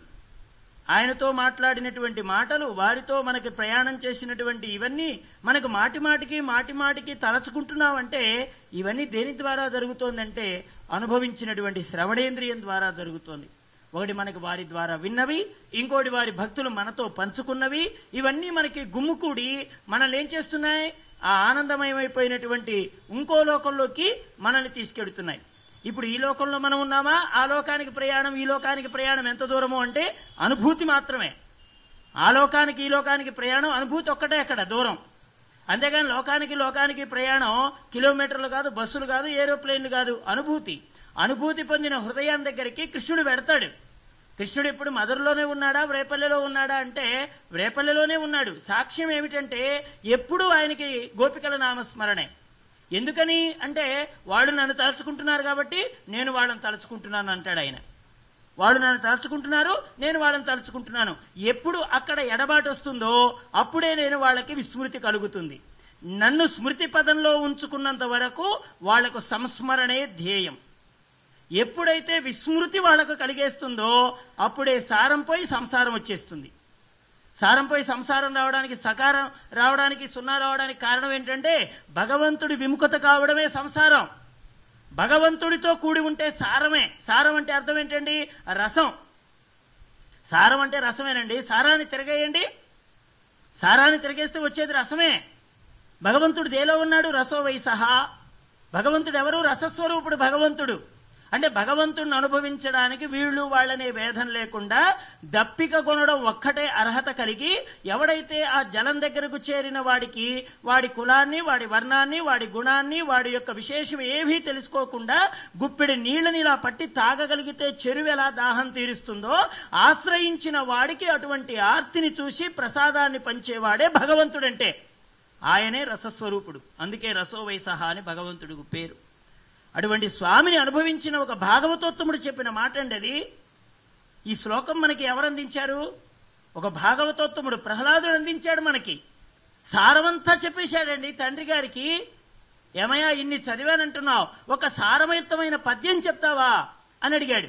ఆయనతో మాట్లాడినటువంటి మాటలు వారితో మనకి ప్రయాణం చేసినటువంటి ఇవన్నీ మనకు మాటి మాటికి మాటి మాటికి తలచుకుంటున్నామంటే ఇవన్నీ దేని ద్వారా జరుగుతోందంటే అనుభవించినటువంటి శ్రవణేంద్రియం ద్వారా జరుగుతోంది. ఒకటి మనకి వారి ద్వారా విన్నవి ఇంకోటి వారి భక్తులు మనతో పంచుకున్నవి. ఇవన్నీ మనకి గుమ్ముకూడి మనల్ని ఏం చేస్తున్నాయి? ఆ ఆనందమయమైపోయినటువంటి ఇంకో లోకంలోకి మనల్ని తీసుకెడుతున్నాయి. ఇప్పుడు ఈ లోకంలో మనం ఉన్నామా? ఆ లోకానికి ప్రయాణం ఈ లోకానికి ప్రయాణం ఎంత దూరము అంటే అనుభూతి మాత్రమే. ఆ లోకానికి ఈ లోకానికి ప్రయాణం అనుభూతి ఒక్కటే అక్కడ దూరం. అంతేగాని లోకానికి లోకానికి ప్రయాణం కిలోమీటర్లు కాదు బస్సులు కాదు ఏరోప్లేన్లు కాదు అనుభూతి. అనుభూతి పొందిన హృదయం దగ్గరికి కృష్ణుడు పెడతాడు కృష్ణుడు ఇప్పుడు మధురలోనే ఉన్నాడా? వ్రేపల్లెలో ఉన్నాడా అంటే వ్రేపల్లెలోనే ఉన్నాడు. సాక్ష్యం ఏమిటంటే ఎప్పుడూ ఆయనకి గోపికల నామస్మరణే. ఎందుకని అంటే వాళ్ళు నన్ను తలుచుకుంటున్నారు కాబట్టి నేను వాళ్ళని తలుచుకుంటున్నాను అంటాడు ఆయన. వాళ్ళు నన్ను తలుచుకుంటున్నారు నేను వాళ్ళని తలుచుకుంటున్నాను. ఎప్పుడు అక్కడ ఎడబాటు వస్తుందో అప్పుడే నేను వాళ్ళకి విస్మృతి కలుగుతుంది. నన్ను స్మృతి పదంలో ఉంచుకున్నంత వరకు వాళ్ళకు సంస్మరణే ధ్యేయం. ఎప్పుడైతే విస్మృతి వాళ్ళకు కలిగేస్తుందో అప్పుడే సారం పోయి సంసారం వచ్చేస్తుంది. సారంపై సంసారం రావడానికి సకారం రావడానికి సున్నా రావడానికి కారణం ఏంటంటే భగవంతుడి విముఖత కావడమే సంసారం. భగవంతుడితో కూడి ఉంటే సారమే. సారం అంటే అర్థం ఏంటండి? రసం. సారం అంటే రసమేనండి. సారాన్ని తిరగేయండి. సారాన్ని తిరగేస్తే వచ్చేది రసమే. భగవంతుడు దేలో ఉన్నాడు? రసో వై సహా భగవంతుడు ఎవరు? రసస్వరూపుడు భగవంతుడు. అంటే భగవంతుడిని అనుభవించడానికి వీళ్ళు వాళ్ళనే భేదం లేకుండా దప్పిక కొనడం ఒక్కటే అర్హత కలిగి ఎవడైతే ఆ జలం దగ్గరకు చేరిన వాడికి వాడి కులాన్ని వాడి వర్ణాన్ని వాడి గుణాన్ని వాడి యొక్క విశేషం ఏమీ తెలుసుకోకుండా గుప్పెడి నీళ్ళని ఇలా పట్టి తాగగలిగితే చెరువు ఎలా దాహం తీరుస్తుందో ఆశ్రయించిన వాడికి అటువంటి ఆర్తిని చూసి ప్రసాదాన్ని పంచేవాడే భగవంతుడంటే ఆయనే రసస్వరూపుడు. అందుకే రసో వైసహ అని భగవంతుడికి పేరు. అటువంటి స్వామిని అనుభవించిన ఒక భాగవతోత్తముడు చెప్పిన మాట అండి అది. ఈ శ్లోకం మనకి ఎవరు అందించారు ఒక భాగవతోత్తముడు ప్రహ్లాదుడు అందించాడు మనకి. సారమంతా చెప్పేశాడండి తండ్రి గారికి. ఏమయ్యా ఇన్ని చదివానంటున్నావు. ఒక సారవంతమైన పద్యం చెప్తావా? అని అడిగాడు.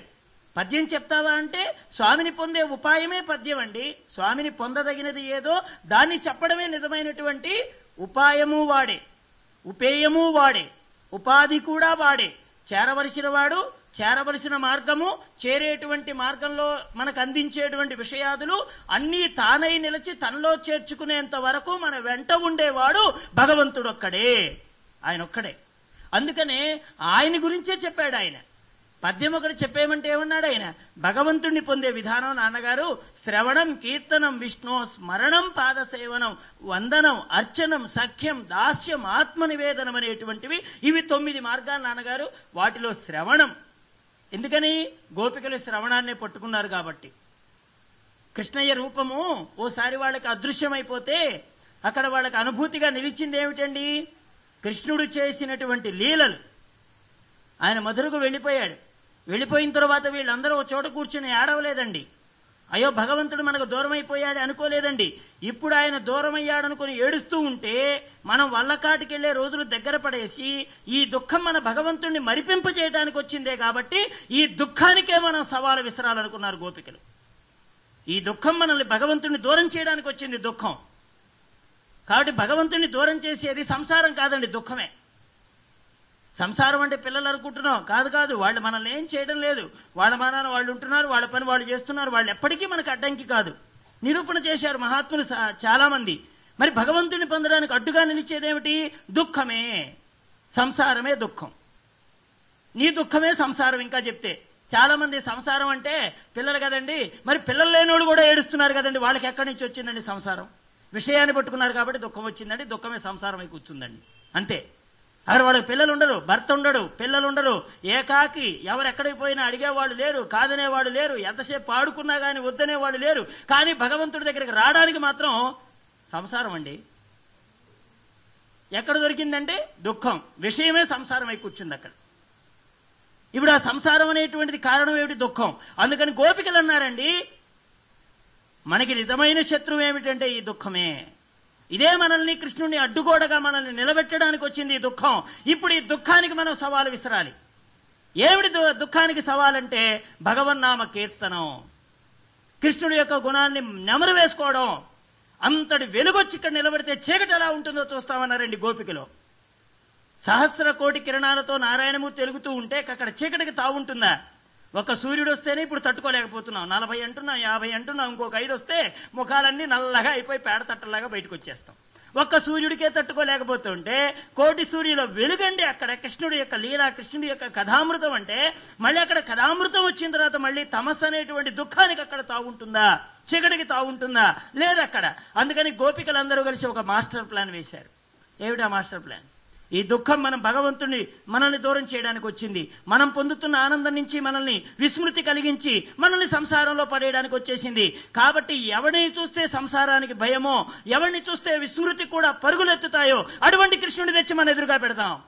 పద్యం చెప్తావా అంటే స్వామిని పొందే ఉపాయమే పద్యం అండి స్వామిని పొందదగినది ఏదో దాన్ని చెప్పడమే నిజమైనటువంటి ఉపాయము వాడే ఉపేయము వాడే. ఉపాధి కూడా వాడే. చేరవలసిన వాడు చేరవలసిన మార్గము చేరేటువంటి మార్గంలో మనకు అందించేటువంటి విషయాదులు అన్నీ తానై నిలిచి తనలో చేర్చుకునేంత వరకు మన వెంట ఉండేవాడు భగవంతుడు ఒక్కడే ఆయన ఒక్కడే అందుకనే ఆయన గురించే చెప్పాడు ఆయన పద్యం ఒకటి చెప్పేయమంటే ఏమన్నాడు ఆయన? భగవంతుణ్ణి పొందే విధానం నాన్నగారు శ్రవణం కీర్తనం విష్ణు స్మరణం పాదసేవనం వందనం అర్చనం సఖ్యం దాస్యం ఆత్మనివేదనం అనేటువంటివి ఇవి తొమ్మిది మార్గాలు నాన్నగారు. వాటిలో శ్రవణం. ఎందుకని? గోపికలు శ్రవణాన్నే పట్టుకున్నారు కాబట్టి. కృష్ణయ్య రూపము ఓసారి వాళ్ళకి అదృశ్యమైపోతే అక్కడ వాళ్ళకి అనుభూతిగా నిలిచింది ఏమిటండి? కృష్ణుడు చేసినటువంటి లీలలు. ఆయన మధురకు వెళ్ళిపోయాడు. వెళ్ళిపోయిన తర్వాత వీళ్ళందరూ ఒక చోట కూర్చుని ఏడవలేదండి. అయ్యో భగవంతుడు మనకు దూరం అయిపోయాడు అనుకోలేదండి. ఇప్పుడు ఆయన దూరం ఏడుస్తూ ఉంటే మనం వల్లకాటికి వెళ్ళే రోజులు దగ్గర పడేసి ఈ దుఃఖం మన భగవంతుడిని మరిపింప చేయడానికి వచ్చిందే కాబట్టి ఈ దుఃఖానికే మనం సవాలు విసరాలనుకున్నారు గోపికలు. ఈ దుఃఖం మనల్ని భగవంతుడిని దూరం చేయడానికి వచ్చింది దుఃఖం. కాబట్టి భగవంతుడిని దూరం చేసేది సంసారం కాదండి దుఃఖమే. సంసారం అంటే పిల్లలు అనుకుంటున్నాం. కాదు కాదు. వాళ్ళు మనల్ని ఏం చేయడం లేదు. వాళ్ళ మానాన వాళ్ళు ఉంటున్నారు వాళ్ళ పని వాళ్ళు చేస్తున్నారు. వాళ్ళు ఎప్పటికీ మనకు అడ్డంకి కాదు. నిరూపణ చేశారు మహాత్ములు సా- చాలా మంది మరి భగవంతుని పొందడానికి అడ్డుగా నిలిచేదేమిటి దుఃఖమే. సంసారమే దుఃఖం. నీ దుఃఖమే సంసారం ఇంకా చెప్తే. చాలా మంది సంసారం అంటే పిల్లలు కదండి. మరి పిల్లలు లేనోళ్ళు కూడా ఏడుస్తున్నారు కదండి. వాళ్ళకి ఎక్కడి నుంచి వచ్చిందండి సంసారం? విషయాన్ని పట్టుకున్నారు కాబట్టి దుఃఖం వచ్చిందండి. దుఃఖమే సంసారం అయి కూర్చుందండి. అంతే. అక్కడ వాడు పిల్లలు ఉండరు భర్త ఉండడు పిల్లలు ఉండరు. ఏకాకి ఎవరు ఎక్కడికి పోయినా అడిగేవాళ్ళు లేరు కాదనేవాడు లేరు ఎంతసేపు పాడుకున్నా కానీ వద్దనేవాడు లేరు. కానీ భగవంతుడి దగ్గరికి రావడానికి మాత్రం సంసారం అండి. ఎక్కడ దొరికిందంటే దుఃఖం. విషయమే సంసారం అయి కూర్చుంది అక్కడ. ఇప్పుడు ఆ సంసారం అనేటువంటిది కారణం ఏమిటి? దుఃఖం. అందుకని గోపికలు అన్నారండి మనకి నిజమైన శత్రువు ఏమిటంటే ఈ దుఃఖమే. ఇదే మనల్ని కృష్ణుడిని అడ్డుగోడగా మనల్ని నిలబెట్టడానికి వచ్చింది ఈ దుఃఖం. ఇప్పుడు ఈ దుఃఖానికి మనం సవాలు విసరాలి. ఏమిటి దు- దుఃఖానికి సవాలంటే భగవన్నామ కీర్తనం. కృష్ణుడి యొక్క గుణాన్ని నెమరు వేసుకోవడం. అంతటి వెలుగొచ్చి ఇక్కడ నిలబడితే చీకటి ఎలా ఉంటుందో చూస్తామన్నారండి గోపికలో. సహస్ర కోటి కిరణాలతో నారాయణమూర్తి వెలుగుతూ ఉంటే అక్కడ చీకటికి తావుంటుందా? ఒక సూర్యుడు వస్తేనే ఇప్పుడు తట్టుకోలేకపోతున్నాం నలభై అంటున్నాం యాభై అంటున్నాం ఇంకొక ఐదు వస్తే ముఖాలన్నీ నల్లగా అయిపోయి పేడ తట్టలాగా బయటకు వచ్చేస్తాం. ఒక్క సూర్యుడికే తట్టుకోలేకపోతుంటే కోటి సూర్యుల వెలుగండి అక్కడ. కృష్ణుడి యొక్క లీలా కృష్ణుడి యొక్క కథామృతం అంటే మళ్ళీ అక్కడ కథామృతం వచ్చిన తర్వాత మళ్ళీ తమస్సు అనేటువంటి దుఃఖానికి అక్కడ తాగుంటుందా చీకటికి తాగుంటుందా లేదు అక్కడ. అందుకని గోపికలందరూ కలిసి ఒక మాస్టర్ ప్లాన్ వేశారు. ఏమిటా మాస్టర్ ప్లాన్? ఈ దుఃఖం మనం భగవంతుని మనల్ని దూరం చేయడానికి వచ్చింది. మనం పొందుతున్న ఆనందం నుంచి మనల్ని విస్మృతి కలిగించి మనల్ని సంసారంలో పడేయడానికి వచ్చేసింది. కాబట్టి ఎవరిని చూస్తే సంసారానికి భయమో ఎవరిని చూస్తే విస్మృతి కూడా పరుగులెత్తుతాయో అటువంటి కృష్ణుడి తెచ్చి మనం ఎదురుగా పెడతాం.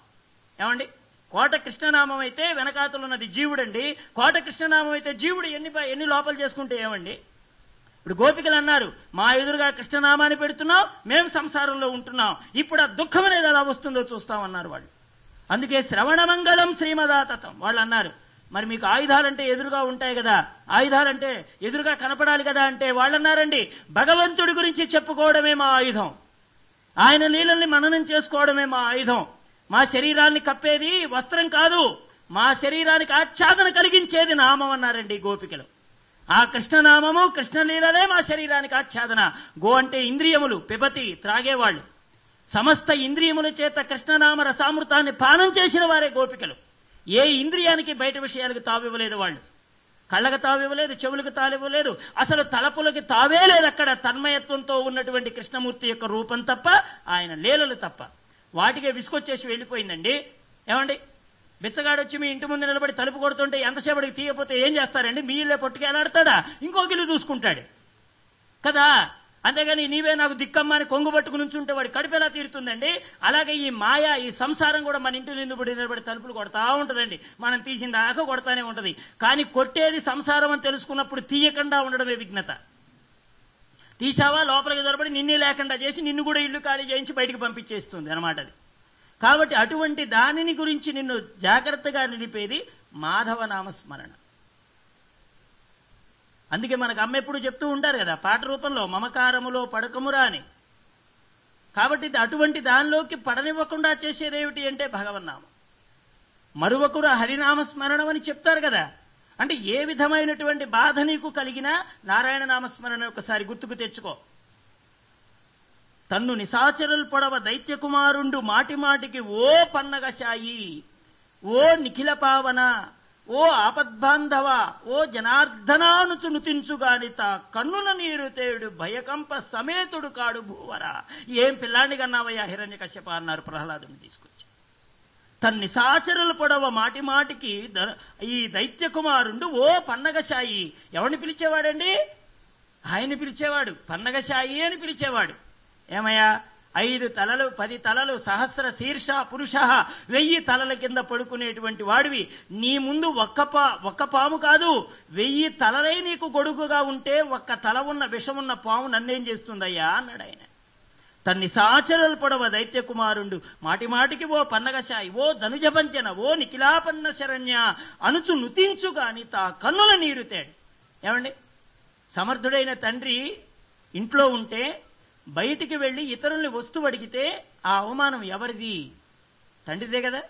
ఏమండి? కోట కృష్ణనామం అయితే వెనకాతలు ఉన్నది జీవుడండి. కోట కృష్ణనామం అయితే జీవుడు ఎన్ని ఎన్ని లోపలు చేసుకుంటే ఏమండి? ఇప్పుడు గోపికలు అన్నారు మా ఎదురుగా కృష్ణనామాన్ని పెడుతున్నాం మేము సంసారంలో ఉంటున్నాం. ఇప్పుడు ఆ దుఃఖం అనేది ఎలా వస్తుందో చూస్తామన్నారు వాళ్ళు. అందుకే శ్రవణమంగళం శ్రీమదాతతం. వాళ్ళు అన్నారు మరి మీకు ఆయుధాలంటే ఎదురుగా ఉంటాయి కదా ఆయుధాలంటే ఎదురుగా కనపడాలి కదా అంటే వాళ్ళన్నారండి భగవంతుడి గురించి చెప్పుకోవడమే మా ఆయుధం. ఆయన నీళ్ళని మననం చేసుకోవడమే మా ఆయుధం. మా శరీరాన్ని కప్పేది వస్త్రం కాదు మా శరీరానికి ఆచ్ఛాదన కలిగించేది నామం అన్నారండి గోపికలు. ఆ కృష్ణనామము కృష్ణలీలలే మా శరీరానికి ఆచ్ఛాదన. గో అంటే ఇంద్రియములు పిబతి త్రాగేవాళ్ళు. సమస్త ఇంద్రియముల చేత కృష్ణనామ రసామృతాన్ని పానం చేసిన వారే గోపికలు. ఏ ఇంద్రియానికి బయట విషయాలకు తావివ్వలేదు వాళ్ళు. కళ్ళకు తావివ్వలేదు చెవులకు తావివ్వలేదు అసలు తలపులకి తావే లేదు అక్కడ. తన్మయత్వంతో ఉన్నటువంటి కృష్ణమూర్తి యొక్క రూపం తప్ప ఆయన లీలలు తప్ప. వాటికే విసుకొచ్చేసి వెళ్ళిపోయిందండి. ఏమండి? బిచ్చగాడు వచ్చి మీ ఇంటి ముందు నిలబడి తలుపు కొడుతుంటే ఎంతసేపటికి తీయకపోతే ఏం చేస్తారండి? మీ ఇల్లే పట్టుకెళ్ళాడతాడా ఇంకో గిల్లు చూసుకుంటాడు. కదా? అంతేగాని నీవే నాకు దిక్కమ్మ అని కొంగు పట్టుకుని ఉంచుంటే వాడి కడుపు ఎలా తీరుతుందండి? అలాగే ఈ మాయ ఈ సంసారం కూడా మన ఇంటి నిలబడి నిలబడి తలుపులు కొడతా ఉంటుందండి. మనం తీసిన దాకా కొడతానే ఉంటది. కానీ కొట్టేది సంసారం అని తెలుసుకున్నప్పుడు తీయకుండా ఉండడమే విఘ్నత. తీసావా లోపలికి దొరబడి నిన్నే లేకుండా చేసి నిన్ను కూడా ఇల్లు ఖాళీ చేయించి బయటికి పంపించేస్తుంది అనమాట అది. కాబట్టి అటువంటి దానిని గురించి నిన్ను జాగ్రత్తగా నిలిపేది మాధవ నామస్మరణ అందుకే మనకు అమ్మ ఎప్పుడు చెప్తూ ఉంటారు కదా పాట రూపంలో మమకారములో పడకమురా అని కాబట్టి అటువంటి దానిలోకి పడనివ్వకుండా చేసేదేమిటి అంటే భగవన్నామం. మరువకుడు హరినామస్మరణం అని చెప్తారు కదా అంటే ఏ విధమైనటువంటి బాధ నీకు కలిగినా నారాయణ నామస్మరణ ఒకసారి గుర్తుకు తెచ్చుకో. తన్ను నిశాచరులు పొడవ దైత్యకుమారుండు మాటి మాటికి ఓ పన్నగశాయి ఓ నిఖిల పావన ఓ ఆపద్బాంధవ ఓ జనార్దనానుచు నుతించుగాని తా కన్నుల నీరు తేడు భయకంప సమేతుడు కాడు భూవరా. ఏం పిల్లాన్ని కన్నావయ్యా హిరణ్య కశ్యప అన్నారు ప్రహ్లాదుని తీసుకొచ్చి. తన్ నిశాచరుల పొడవ మాటి మాటికి ద- ఈ దైత్య కుమారుండు ఓ పన్నగశాయి. ఎవరిని పిలిచేవాడండి? ఆయన్ని పిలిచేవాడు. పన్నగశాయి అని పిలిచేవాడు. ఏమయ్యా? ఐదు తలలు పది తలలు సహస్ర శీర్ష పురుష వెయ్యి తలల కింద పడుకునేటువంటి వాడివి. నీ ముందు ఒక్క పా ఒక్క పాము కాదు వెయ్యి తలలై నీకు గొడుగుగా ఉంటే ఒక్క తల ఉన్న విషమున్న పాము నన్నేం చేస్తుందయ్యా? అన్నాడు ఆయన. తన్ని సాచరలు పొడవ దైత్య కుమారుండు మాటి మాటికి ఓ పన్నగశాయి ఓ ధనుజపంచన ఓ నిఖిలాపన్న శరణ్య అనుచు నుతించు గాని తా కన్నుల నీరుతాడు ఏమండి? సమర్థుడైన తండ్రి ఇంట్లో ఉంటే బయటికి వెళ్ళి ఇతరుల్ని వస్తువు అడిగితే ఆ అవమానం ఎవరిది? తండ్రిదే కదా.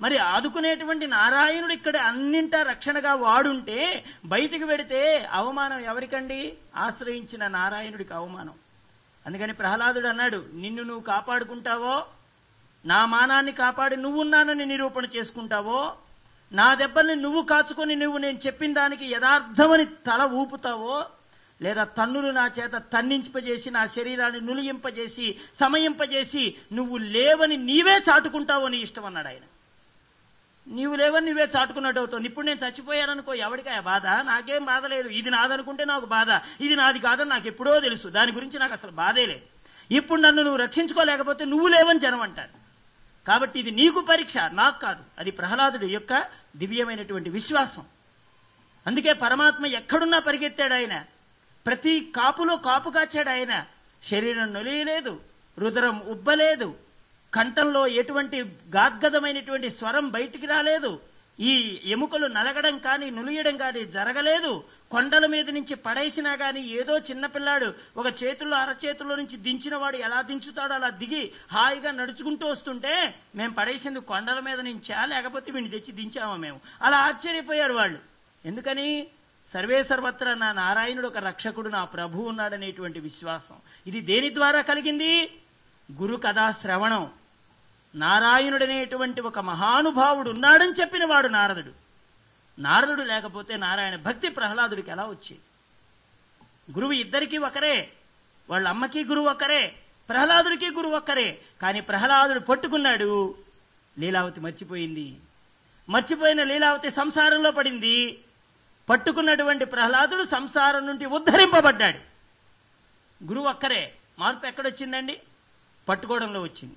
మరి ఆదుకునేటువంటి నారాయణుడు ఇక్కడ అన్నింటా రక్షణగా వాడుంటే బయటికి వెడితే అవమానం ఎవరికండి? ఆశ్రయించిన నారాయణుడికి అవమానం. అందుకని ప్రహ్లాదుడు అన్నాడు నిన్ను నువ్వు కాపాడుకుంటావో? నా మానాన్ని కాపాడి నువ్వున్నానని నిరూపణ చేసుకుంటావో? నా దెబ్బల్ని నువ్వు కాచుకొని నువ్వు నేను చెప్పిన దానికి యథార్థమని తల ఊపుతావో? లేదా తన్నులు నా చేత తన్నింపజేసి నా శరీరాన్ని నులియింపజేసి సమయింపజేసి నువ్వు లేవని నీవే చాటుకుంటావు అని ఇష్టం అన్నాడు ఆయన. నీవు లేవని నువ్వే చాటుకున్నట్టు అవుతావు. ఇప్పుడు నేను చచ్చిపోయాననుకో ఎవరికా బాధ? నాకేం బాధ లేదు. ఇది నాదనుకుంటే నాకు బాధ. ఇది నాది కాదని నాకు ఎప్పుడో తెలుసు. దాని గురించి నాకు అసలు బాధే లేదు. ఇప్పుడు నన్ను నువ్వు రక్షించుకోలేకపోతే నువ్వు లేవని జనం అంటారు. కాబట్టి ఇది నీకు పరీక్ష నాకు కాదు. అది ప్రహ్లాదుడు యొక్క దివ్యమైనటువంటి విశ్వాసం. అందుకే పరమాత్మ ఎక్కడున్నా పరిగెత్తాడు ఆయన. ప్రతి కాపులో కాపు కాచాడు ఆయన. శరీరం నొలియలేదు రుదరం ఉబ్బలేదు కంఠంలో ఎటువంటి గాద్గదమైనటువంటి స్వరం బయటికి రాలేదు ఈ ఎముకలు నలగడం కానీ నులియడం కానీ జరగలేదు కొండల మీద నుంచి పడేసినా కానీ ఏదో చిన్నపిల్లాడు ఒక చేతుల్లో అరచేతుల్లో నుంచి దించినవాడు ఎలా దించుతాడో అలా దిగి హాయిగా నడుచుకుంటూ వస్తుంటే మేము పడేసింది కొండల మీద నుంచా లేకపోతే వీడిని తెచ్చి దించామా మేము? అలా ఆశ్చర్యపోయారు వాళ్ళు. ఎందుకని? సర్వే సర్వత్ర నా నారాయణుడు ఒక రక్షకుడు నా ప్రభు ఉన్నాడనేటువంటి విశ్వాసం. ఇది దేని ద్వారా కలిగింది? గురు కథా శ్రవణం. నారాయణుడనేటువంటి ఒక మహానుభావుడు ఉన్నాడని చెప్పిన వాడు నారదుడు. నారదుడు లేకపోతే నారాయణ భక్తి ప్రహ్లాదుడికి ఎలా వచ్చేది? గురువు ఇద్దరికీ ఒకరే వాళ్ళ అమ్మకి గురువు ఒకరే ప్రహ్లాదుడికి గురువు ఒక్కరే కానీ ప్రహ్లాదుడు పట్టుకున్నాడు. లీలావతి మర్చిపోయింది. మర్చిపోయిన లీలావతి సంసారంలో పడింది. పట్టుకున్నటువంటి ప్రహ్లాదుడు సంసారం నుండి ఉద్ధరింపబడ్డాడు. గురువు ఒక్కరే మార్పు ఎక్కడొచ్చిందండి? పట్టుకోవడంలో వచ్చింది.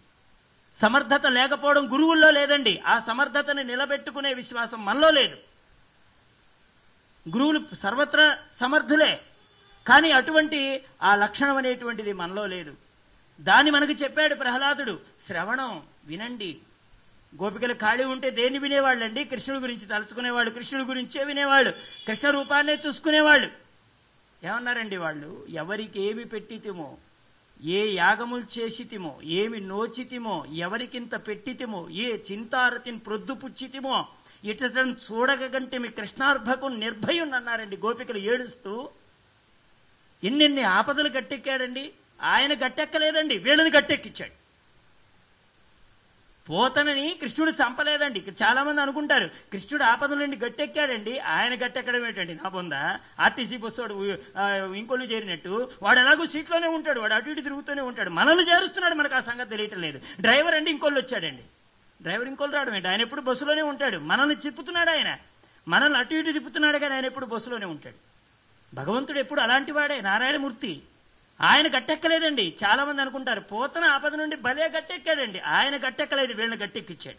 సమర్థత లేకపోవడం గురువుల్లో లేదండి. ఆ సమర్థతని నిలబెట్టుకునే విశ్వాసం మనలో లేదు. గురువులు సర్వత్రా సమర్థులే. కానీ అటువంటి ఆ లక్షణం అనేటువంటిది మనలో లేదు. దాన్ని మనకు చెప్పాడు ప్రహ్లాదుడు. శ్రవణం వినండి. గోపికలు ఖాళీ ఉంటే దేన్ని వినేవాళ్ళండి? కృష్ణుడి గురించి తలుచుకునేవాళ్ళు. కృష్ణుడి గురించే వినేవాళ్ళు. కృష్ణ రూపాన్నే చూసుకునేవాళ్ళు. ఏమన్నారండి వాళ్ళు? ఎవరికి ఏమి పెట్టితిమో ఏ యాగములు చేసితిమో ఏమి నోచితిమో ఎవరికింత పెట్టితిమో ఏ చింతారతిని ప్రొద్దుపుచ్చితిమో ఇటం చూడగంటే మీ కృష్ణార్భకు నిర్భయం అన్నారండి గోపికలు ఏడుస్తూ. ఎన్నెన్ని ఆపదలు గట్టెక్కాడండి? ఆయన గట్టెక్కలేదండి వీళ్ళని గట్టెక్కిచ్చాడు. పోతనని కృష్ణుడు చంపలేదండి. చాలా మంది అనుకుంటారు కృష్ణుడు ఆపదల నుండి గట్టెక్కాడండి ఆయన గట్టెక్కడం ఏంటండి? నా పొందా ఆర్టీసీ బస్సు వాడు ఇంకొన్ని చేరినట్టు వాడు ఎలాగో సీట్లోనే ఉంటాడు వాడు అటు ఇటు తిరుగుతూనే ఉంటాడు. మనల్ని చేరుస్తున్నాడు మనకు ఆ సంగతి తెలియటం లేదు. డ్రైవర్ అండి ఇంకొల్లు వచ్చాడండి. డ్రైవర్ ఇంకొల్లు రావడం ఏంటి? ఆయన ఎప్పుడు బస్సులోనే ఉంటాడు. మనల్ని చెప్పుతున్నాడు ఆయన. మనల్ని అటు ఇటు తిప్పుతున్నాడు కానీ ఆయన ఎప్పుడు బస్సులోనే ఉంటాడు. భగవంతుడు ఎప్పుడు అలాంటి వాడే. నారాయణమూర్తి. ఆయన గట్టెక్కలేదండి. చాలా మంది అనుకుంటారు పోతన ఆపద నుండి భలే గట్టెక్కాడండి. ఆయన గట్టెక్కలేదు వీళ్ళని గట్టెక్కిచ్చాడు.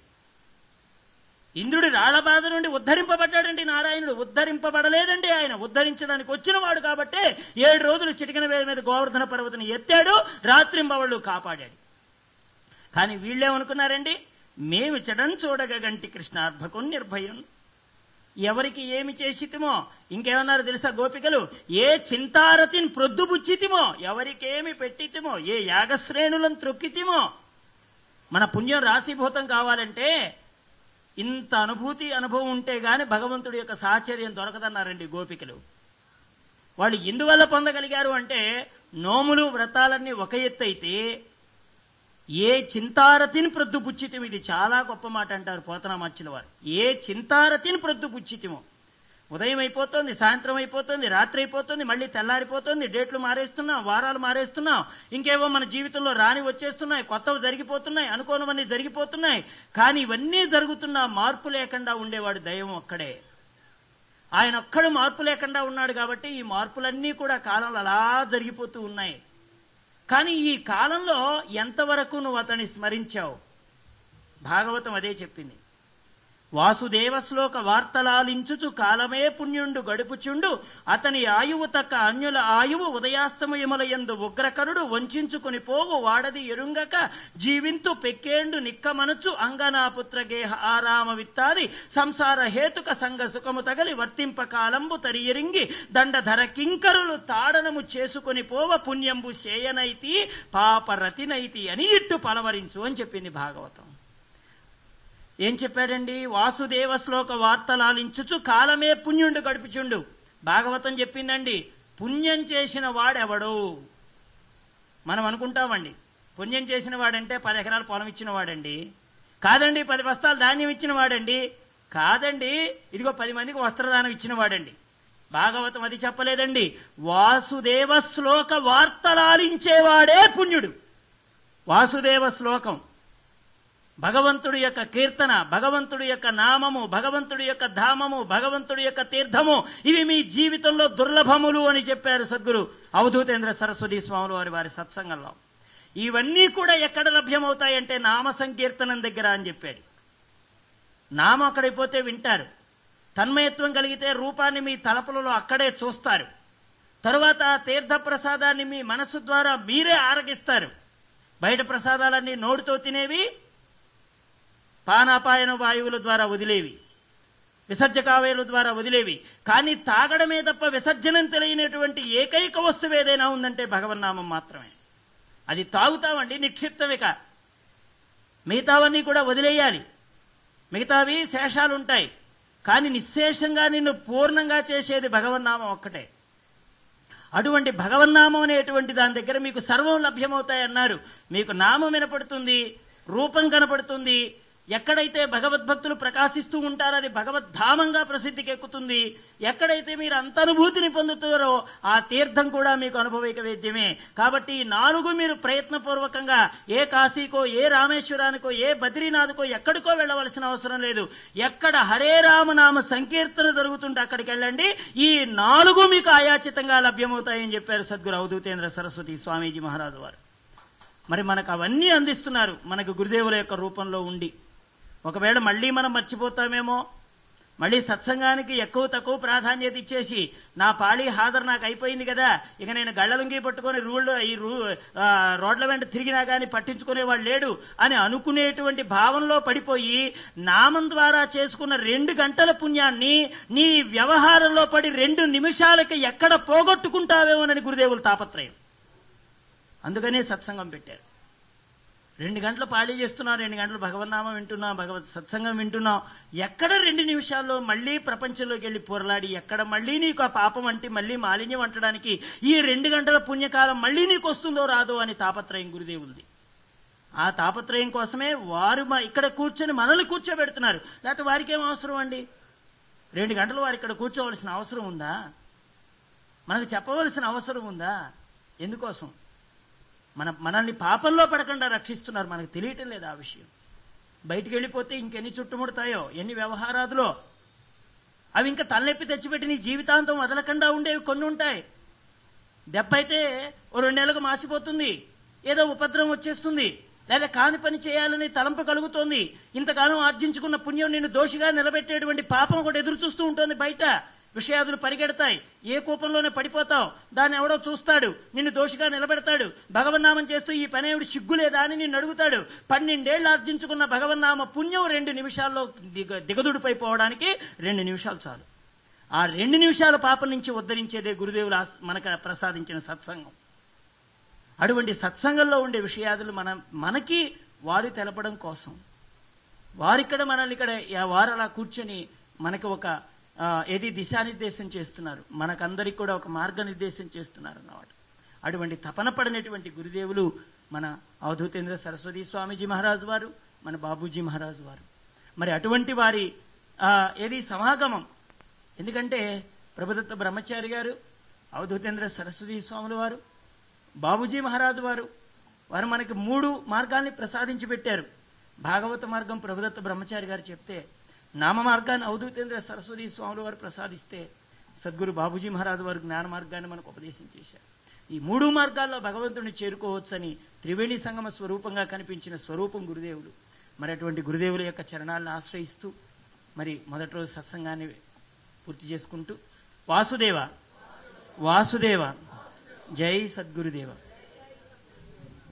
ఇంద్రుడి రాళ్ళ బాధ నుండి ఉద్ధరింపబడ్డాడండి నారాయణుడు. ఉద్ధరింపబడలేదండి ఆయన. ఉద్ధరించడానికి వచ్చినవాడు కాబట్టి కాబట్టే ఏడు రోజులు చిటికిన వేల మీద గోవర్ధన పర్వతని ఎత్తాడు రాత్రింబవళ్ళు కాపాడాడు. కానీ వీళ్ళేమనుకున్నారండి? మేము చెడం చూడగ గంటి కృష్ణార్భకు నిర్భయం ఎవరికి ఏమి చేసితిమో? ఇంకేమన్నారు తెలుసా గోపికలు? ఏ చింతారతిని ప్రొద్దుబుచ్చితిమో ఎవరికేమి పెట్టితిమో? ఏ యాగశ్రేణులను త్రొక్కితిమో? మన పుణ్యం రాశీభూతం కావాలంటే ఇంత అనుభూతి అనుభవం ఉంటే గాని భగవంతుడి యొక్క సాహచర్యం దొరకదన్నారండి గోపికలు. వాళ్ళు ఎందువల్ల పొందగలిగారు అంటే నోములు వ్రతాలన్నీ ఒక ఎత్తు అయితే ఏ చింతారతిని ప్రొద్దుపుచ్చితం ఇది చాలా గొప్ప మాట అంటారు పోతనామచ్చుల వారు ఏ చింతారతిని ప్రొద్దుపుచ్చితమో? ఉదయం అయిపోతుంది సాయంత్రం అయిపోతుంది రాత్రి అయిపోతుంది మళ్ళీ తెల్లారిపోతుంది డేట్లు మారేస్తున్నాం వారాలు మారేస్తున్నాం ఇంకేవో మన జీవితంలో రాని వచ్చేస్తున్నాయి కొత్తవి జరిగిపోతున్నాయి అనుకోనివన్నీ జరిగిపోతున్నాయి కానీ ఇవన్నీ జరుగుతున్నా మార్పు లేకుండా ఉండేవాడు దైవం ఒక్కడే. ఆయన ఒక్కడు మార్పు లేకుండా ఉన్నాడు కాబట్టి ఈ మార్పులన్నీ కూడా కాలంలో అలా జరిగిపోతూ ఉన్నాయి. కానీ ఈ కాలంలో ఎంతవరకు నువ్వు అతన్ని స్మరించావు? భాగవతం అదే చెప్పింది. వాసుదేవ శ్లోక వార్తలాలించుచు కాలమే పుణ్యుండు గడుపుచుండు అతని ఆయువు తక్క అన్యుల ఆయువు ఉదయాస్తమయములయందు ఉగ్రకరుడు వంచుకుని పోవు వాడది ఎరుంగక జీవింతు పెక్కేండు నిక్కమనుచు అంగనాపుత్ర గేహ ఆరామ విత్తాది సంసార హేతుక సంగ సుఖము తగలి వర్తింప కాలంబు తరియరింగి దండధర కింకరులు తాడనము చేసుకుని పోవ పుణ్యంబు శేయనైతి పాపరతినైతి అని ఇట్టు పలవరించు అని చెప్పింది భాగవతం. ఏం చెప్పాడండి? వాసుదేవ శ్లోక వార్తలాలించుచు కాలమే పుణ్యుండు గడుపుచుండు. భాగవతం చెప్పిందండి పుణ్యం చేసిన వాడెవడు? మనం అనుకుంటామండి పుణ్యం చేసిన వాడంటే పది ఎకరాల పొలం ఇచ్చిన వాడండి. కాదండి పది బస్తాలు ధాన్యం ఇచ్చిన వాడండి. కాదండి ఇదిగో పది మందికి వస్త్రదానం ఇచ్చిన వాడండి. భాగవతం అది చెప్పలేదండి వాసుదేవ శ్లోక వార్తలాలించేవాడే పుణ్యుడు. వాసుదేవ శ్లోకం. భగవంతుడి యొక్క కీర్తన భగవంతుడి యొక్క నామము భగవంతుడి యొక్క ధామము భగవంతుడి యొక్క తీర్థము ఇవి మీ జీవితంలో దుర్లభములు అని చెప్పారు సద్గురు అవధూతేంద్ర సరస్వతి స్వాములు వారి వారి సత్సంగంలో. ఇవన్నీ కూడా ఎక్కడ లభ్యమవుతాయంటే నామ సంకీర్తనం దగ్గర అని చెప్పాడు. నామం అక్కడైపోతే వింటారు. తన్మయత్వం కలిగితే రూపాన్ని మీ తలపులలో అక్కడే చూస్తారు. తరువాత ఆ తీర్థ ప్రసాదాన్ని మీ మనస్సు ద్వారా మీరే ఆరగిస్తారు. బయట ప్రసాదాలన్నీ నోటితో తినేవి పానాపాయన వాయువుల ద్వారా వదిలేవి. విసర్జకావయుల ద్వారా వదిలేవి. కానీ తాగడమే తప్ప విసర్జనం తెలియనటువంటి ఏకైక వస్తువు ఏదైనా ఉందంటే భగవన్నామం మాత్రమే. అది తాగుతామండి నిక్షిప్తమిక మిగతావన్నీ కూడా వదిలేయాలి. మిగతావి శేషాలు ఉంటాయి కానీ నిశ్శేషంగా నిన్ను పూర్ణంగా చేసేది భగవన్నామం ఒక్కటే. అటువంటి భగవన్నామం అనేటువంటి దాని దగ్గర మీకు సర్వం లభ్యమవుతాయన్నారు. మీకు నామం వినపడుతుంది రూపం కనపడుతుంది ఎక్కడైతే భగవద్భక్తులు ప్రకాశిస్తూ ఉంటారో అది భగవద్ధామంగా ప్రసిద్ధికి ఎక్కుతుంది. ఎక్కడైతే మీరు అంత అనుభూతిని పొందుతారో ఆ తీర్థం కూడా మీకు అనుభవిక వేద్యమే. కాబట్టి నాలుగు మీరు ప్రయత్నపూర్వకంగా ఏ కాశీకో ఏ రామేశ్వరానికో ఏ బద్రీనాథ్కో ఎక్కడికో వెళ్ళవలసిన అవసరం లేదు. ఎక్కడ హరే రామనామ సంకీర్తన జరుగుతుంటే అక్కడికి వెళ్ళండి. ఈ నాలుగు మీకు ఆయాచితంగా లభ్యమవుతాయని చెప్పారు సద్గురు అవధూతేంద్ర సరస్వతి స్వామీజీ మహారాజు వారు. మరి మనకు అవన్నీ అందిస్తున్నారు. మనకు గురుదేవుల యొక్క రూపంలో ఉండి. ఒకవేళ మళ్ళీ మనం మర్చిపోతామేమో మళ్ళీ సత్సంగానికి ఎక్కువ తక్కువ ప్రాధాన్యత ఇచ్చేసి నా పాళీ హాజరు నాకు అయిపోయింది కదా ఇక నేను గళ్ళలుంగి పట్టుకొని రూళ్ళు ఈ రూ రోడ్ల వెంట తిరిగినా కానీ పట్టించుకునేవాడు లేడు అని అనుకునేటువంటి భావంలో పడిపోయి నామం ద్వారా చేసుకున్న రెండు గంటల పుణ్యాన్ని నీ వ్యవహారంలో పడి రెండు నిమిషాలకి ఎక్కడ పోగొట్టుకుంటావేమోనని గురుదేవులు తాపత్రయం. అందుకనే సత్సంగం పెట్టారు. రెండు గంటలు పాళీ చేస్తున్నాం రెండు గంటలు భగవన్నామం వింటున్నాం భగవత్ సత్సంగం వింటున్నాం ఎక్కడ రెండు నిమిషాల్లో మళ్ళీ ప్రపంచంలోకి వెళ్ళి పొరలాడి ఎక్కడ మళ్ళీ నీకు ఆ పాపం అంటే మళ్ళీ మాలిన్యం అంటడానికి ఈ రెండు గంటల పుణ్యకాలం మళ్ళీ నీకు వస్తుందో రాదో అని తాపత్రయం గురుదేవులది. ఆ తాపత్రయం కోసమే వారు మా ఇక్కడ కూర్చొని మనల్ని కూర్చోబెడుతున్నారు. లేకపోతే వారికి ఏం అవసరం అండి? రెండు గంటలు వారు ఇక్కడ కూర్చోవలసిన అవసరం ఉందా? మనకు చెప్పవలసిన అవసరం ఉందా? ఎందుకోసం? మన మనల్ని పాపంలో పడకుండా రక్షిస్తున్నారు. మనకు తెలియటం లేదు ఆ విషయం. బయటికి వెళ్ళిపోతే ఇంకెన్ని చుట్టుముడతాయో ఎన్ని వ్యవహారాదులో. అవి ఇంకా తలనొప్పి తెచ్చిపెట్టి నీ జీవితాంతం వదలకుండా ఉండేవి కొన్ని ఉంటాయి. దెబ్బ అయితే ఓ రెండు నెలలకు మాసిపోతుంది. ఏదో ఉపద్రవం వచ్చేస్తుంది. లేదా కాని పని చేయాలని తలంపు కలుగుతోంది. ఇంతకాలం ఆర్జించుకున్న పుణ్యం నిన్ను దోషిగా నిలబెట్టేటువంటి పాపం ఒకటి ఎదురు చూస్తూ ఉంటుంది బయట. విషయాదులు పరిగెడతాయి. ఏ కూపంలోనే పడిపోతావు? దాన్ని ఎవడో చూస్తాడు. నిన్ను దోషిగా నిలబెడతాడు. భగవన్నామం చేస్తూ ఈ పని ఏమిటి సిగ్గులేదా అని నిన్ను అడుగుతాడు. పన్నెండేళ్ళు ఆర్జించుకున్న భగవన్నామ పుణ్యం రెండు నిమిషాల్లో దిగ దిగదుడిపైపోవడానికి రెండు నిమిషాలు చాలు. ఆ రెండు నిమిషాల పాపం నుంచి ఉద్ధరించేదే గురుదేవులు మనకు ప్రసాదించిన సత్సంగం. అటువంటి సత్సంగంలో ఉండే విషయాదులు మన మనకి వారు తెలపడం కోసం. వారిక్కడ మనల్ని ఇక్కడ వారు అలా కూర్చొని మనకి ఒక ఏది దిశానిర్దేశం చేస్తున్నారు? మనకందరికి కూడా ఒక మార్గనిర్దేశం చేస్తున్నారు అన్నమాట. అటువంటి తపన పడినటువంటి గురుదేవులు మన అవధూతేంద్ర సరస్వతి స్వామీజీ మహారాజు వారు మన బాబూజీ మహారాజు వారు. మరి అటువంటి వారి ఏది సమాగమం? ఎందుకంటే ప్రభుదత్త బ్రహ్మచారి గారు అవధూతేంద్ర సరస్వతి స్వాముల వారు బాబూజీ మహారాజు వారు వారు మనకి మూడు మార్గాల్ని ప్రసాదించి పెట్టారు. భాగవత మార్గం ప్రభుదత్త బ్రహ్మచారి గారు చెప్తే నామ మార్గాన్ని అవధూతేంద్ర సరస్వతి స్వాముల వారు ప్రసాదిస్తే సద్గురు బాబుజీ మహారాజు వారు జ్ఞాన మార్గాన్ని మనకు ఉపదేశం చేశారు. ఈ మూడు మార్గాల్లో భగవంతుడిని చేరుకోవచ్చని త్రివేణి సంగమ స్వరూపంగా కనిపించిన స్వరూపం గురుదేవులు మరి అటువంటి గురుదేవుల యొక్క చరణాలను ఆశ్రయిస్తూ మరి మొదటి రోజు సత్సంగాన్ని పూర్తి చేసుకుంటూ వాసుదేవ వాసుదేవ జై సద్గురుదేవ.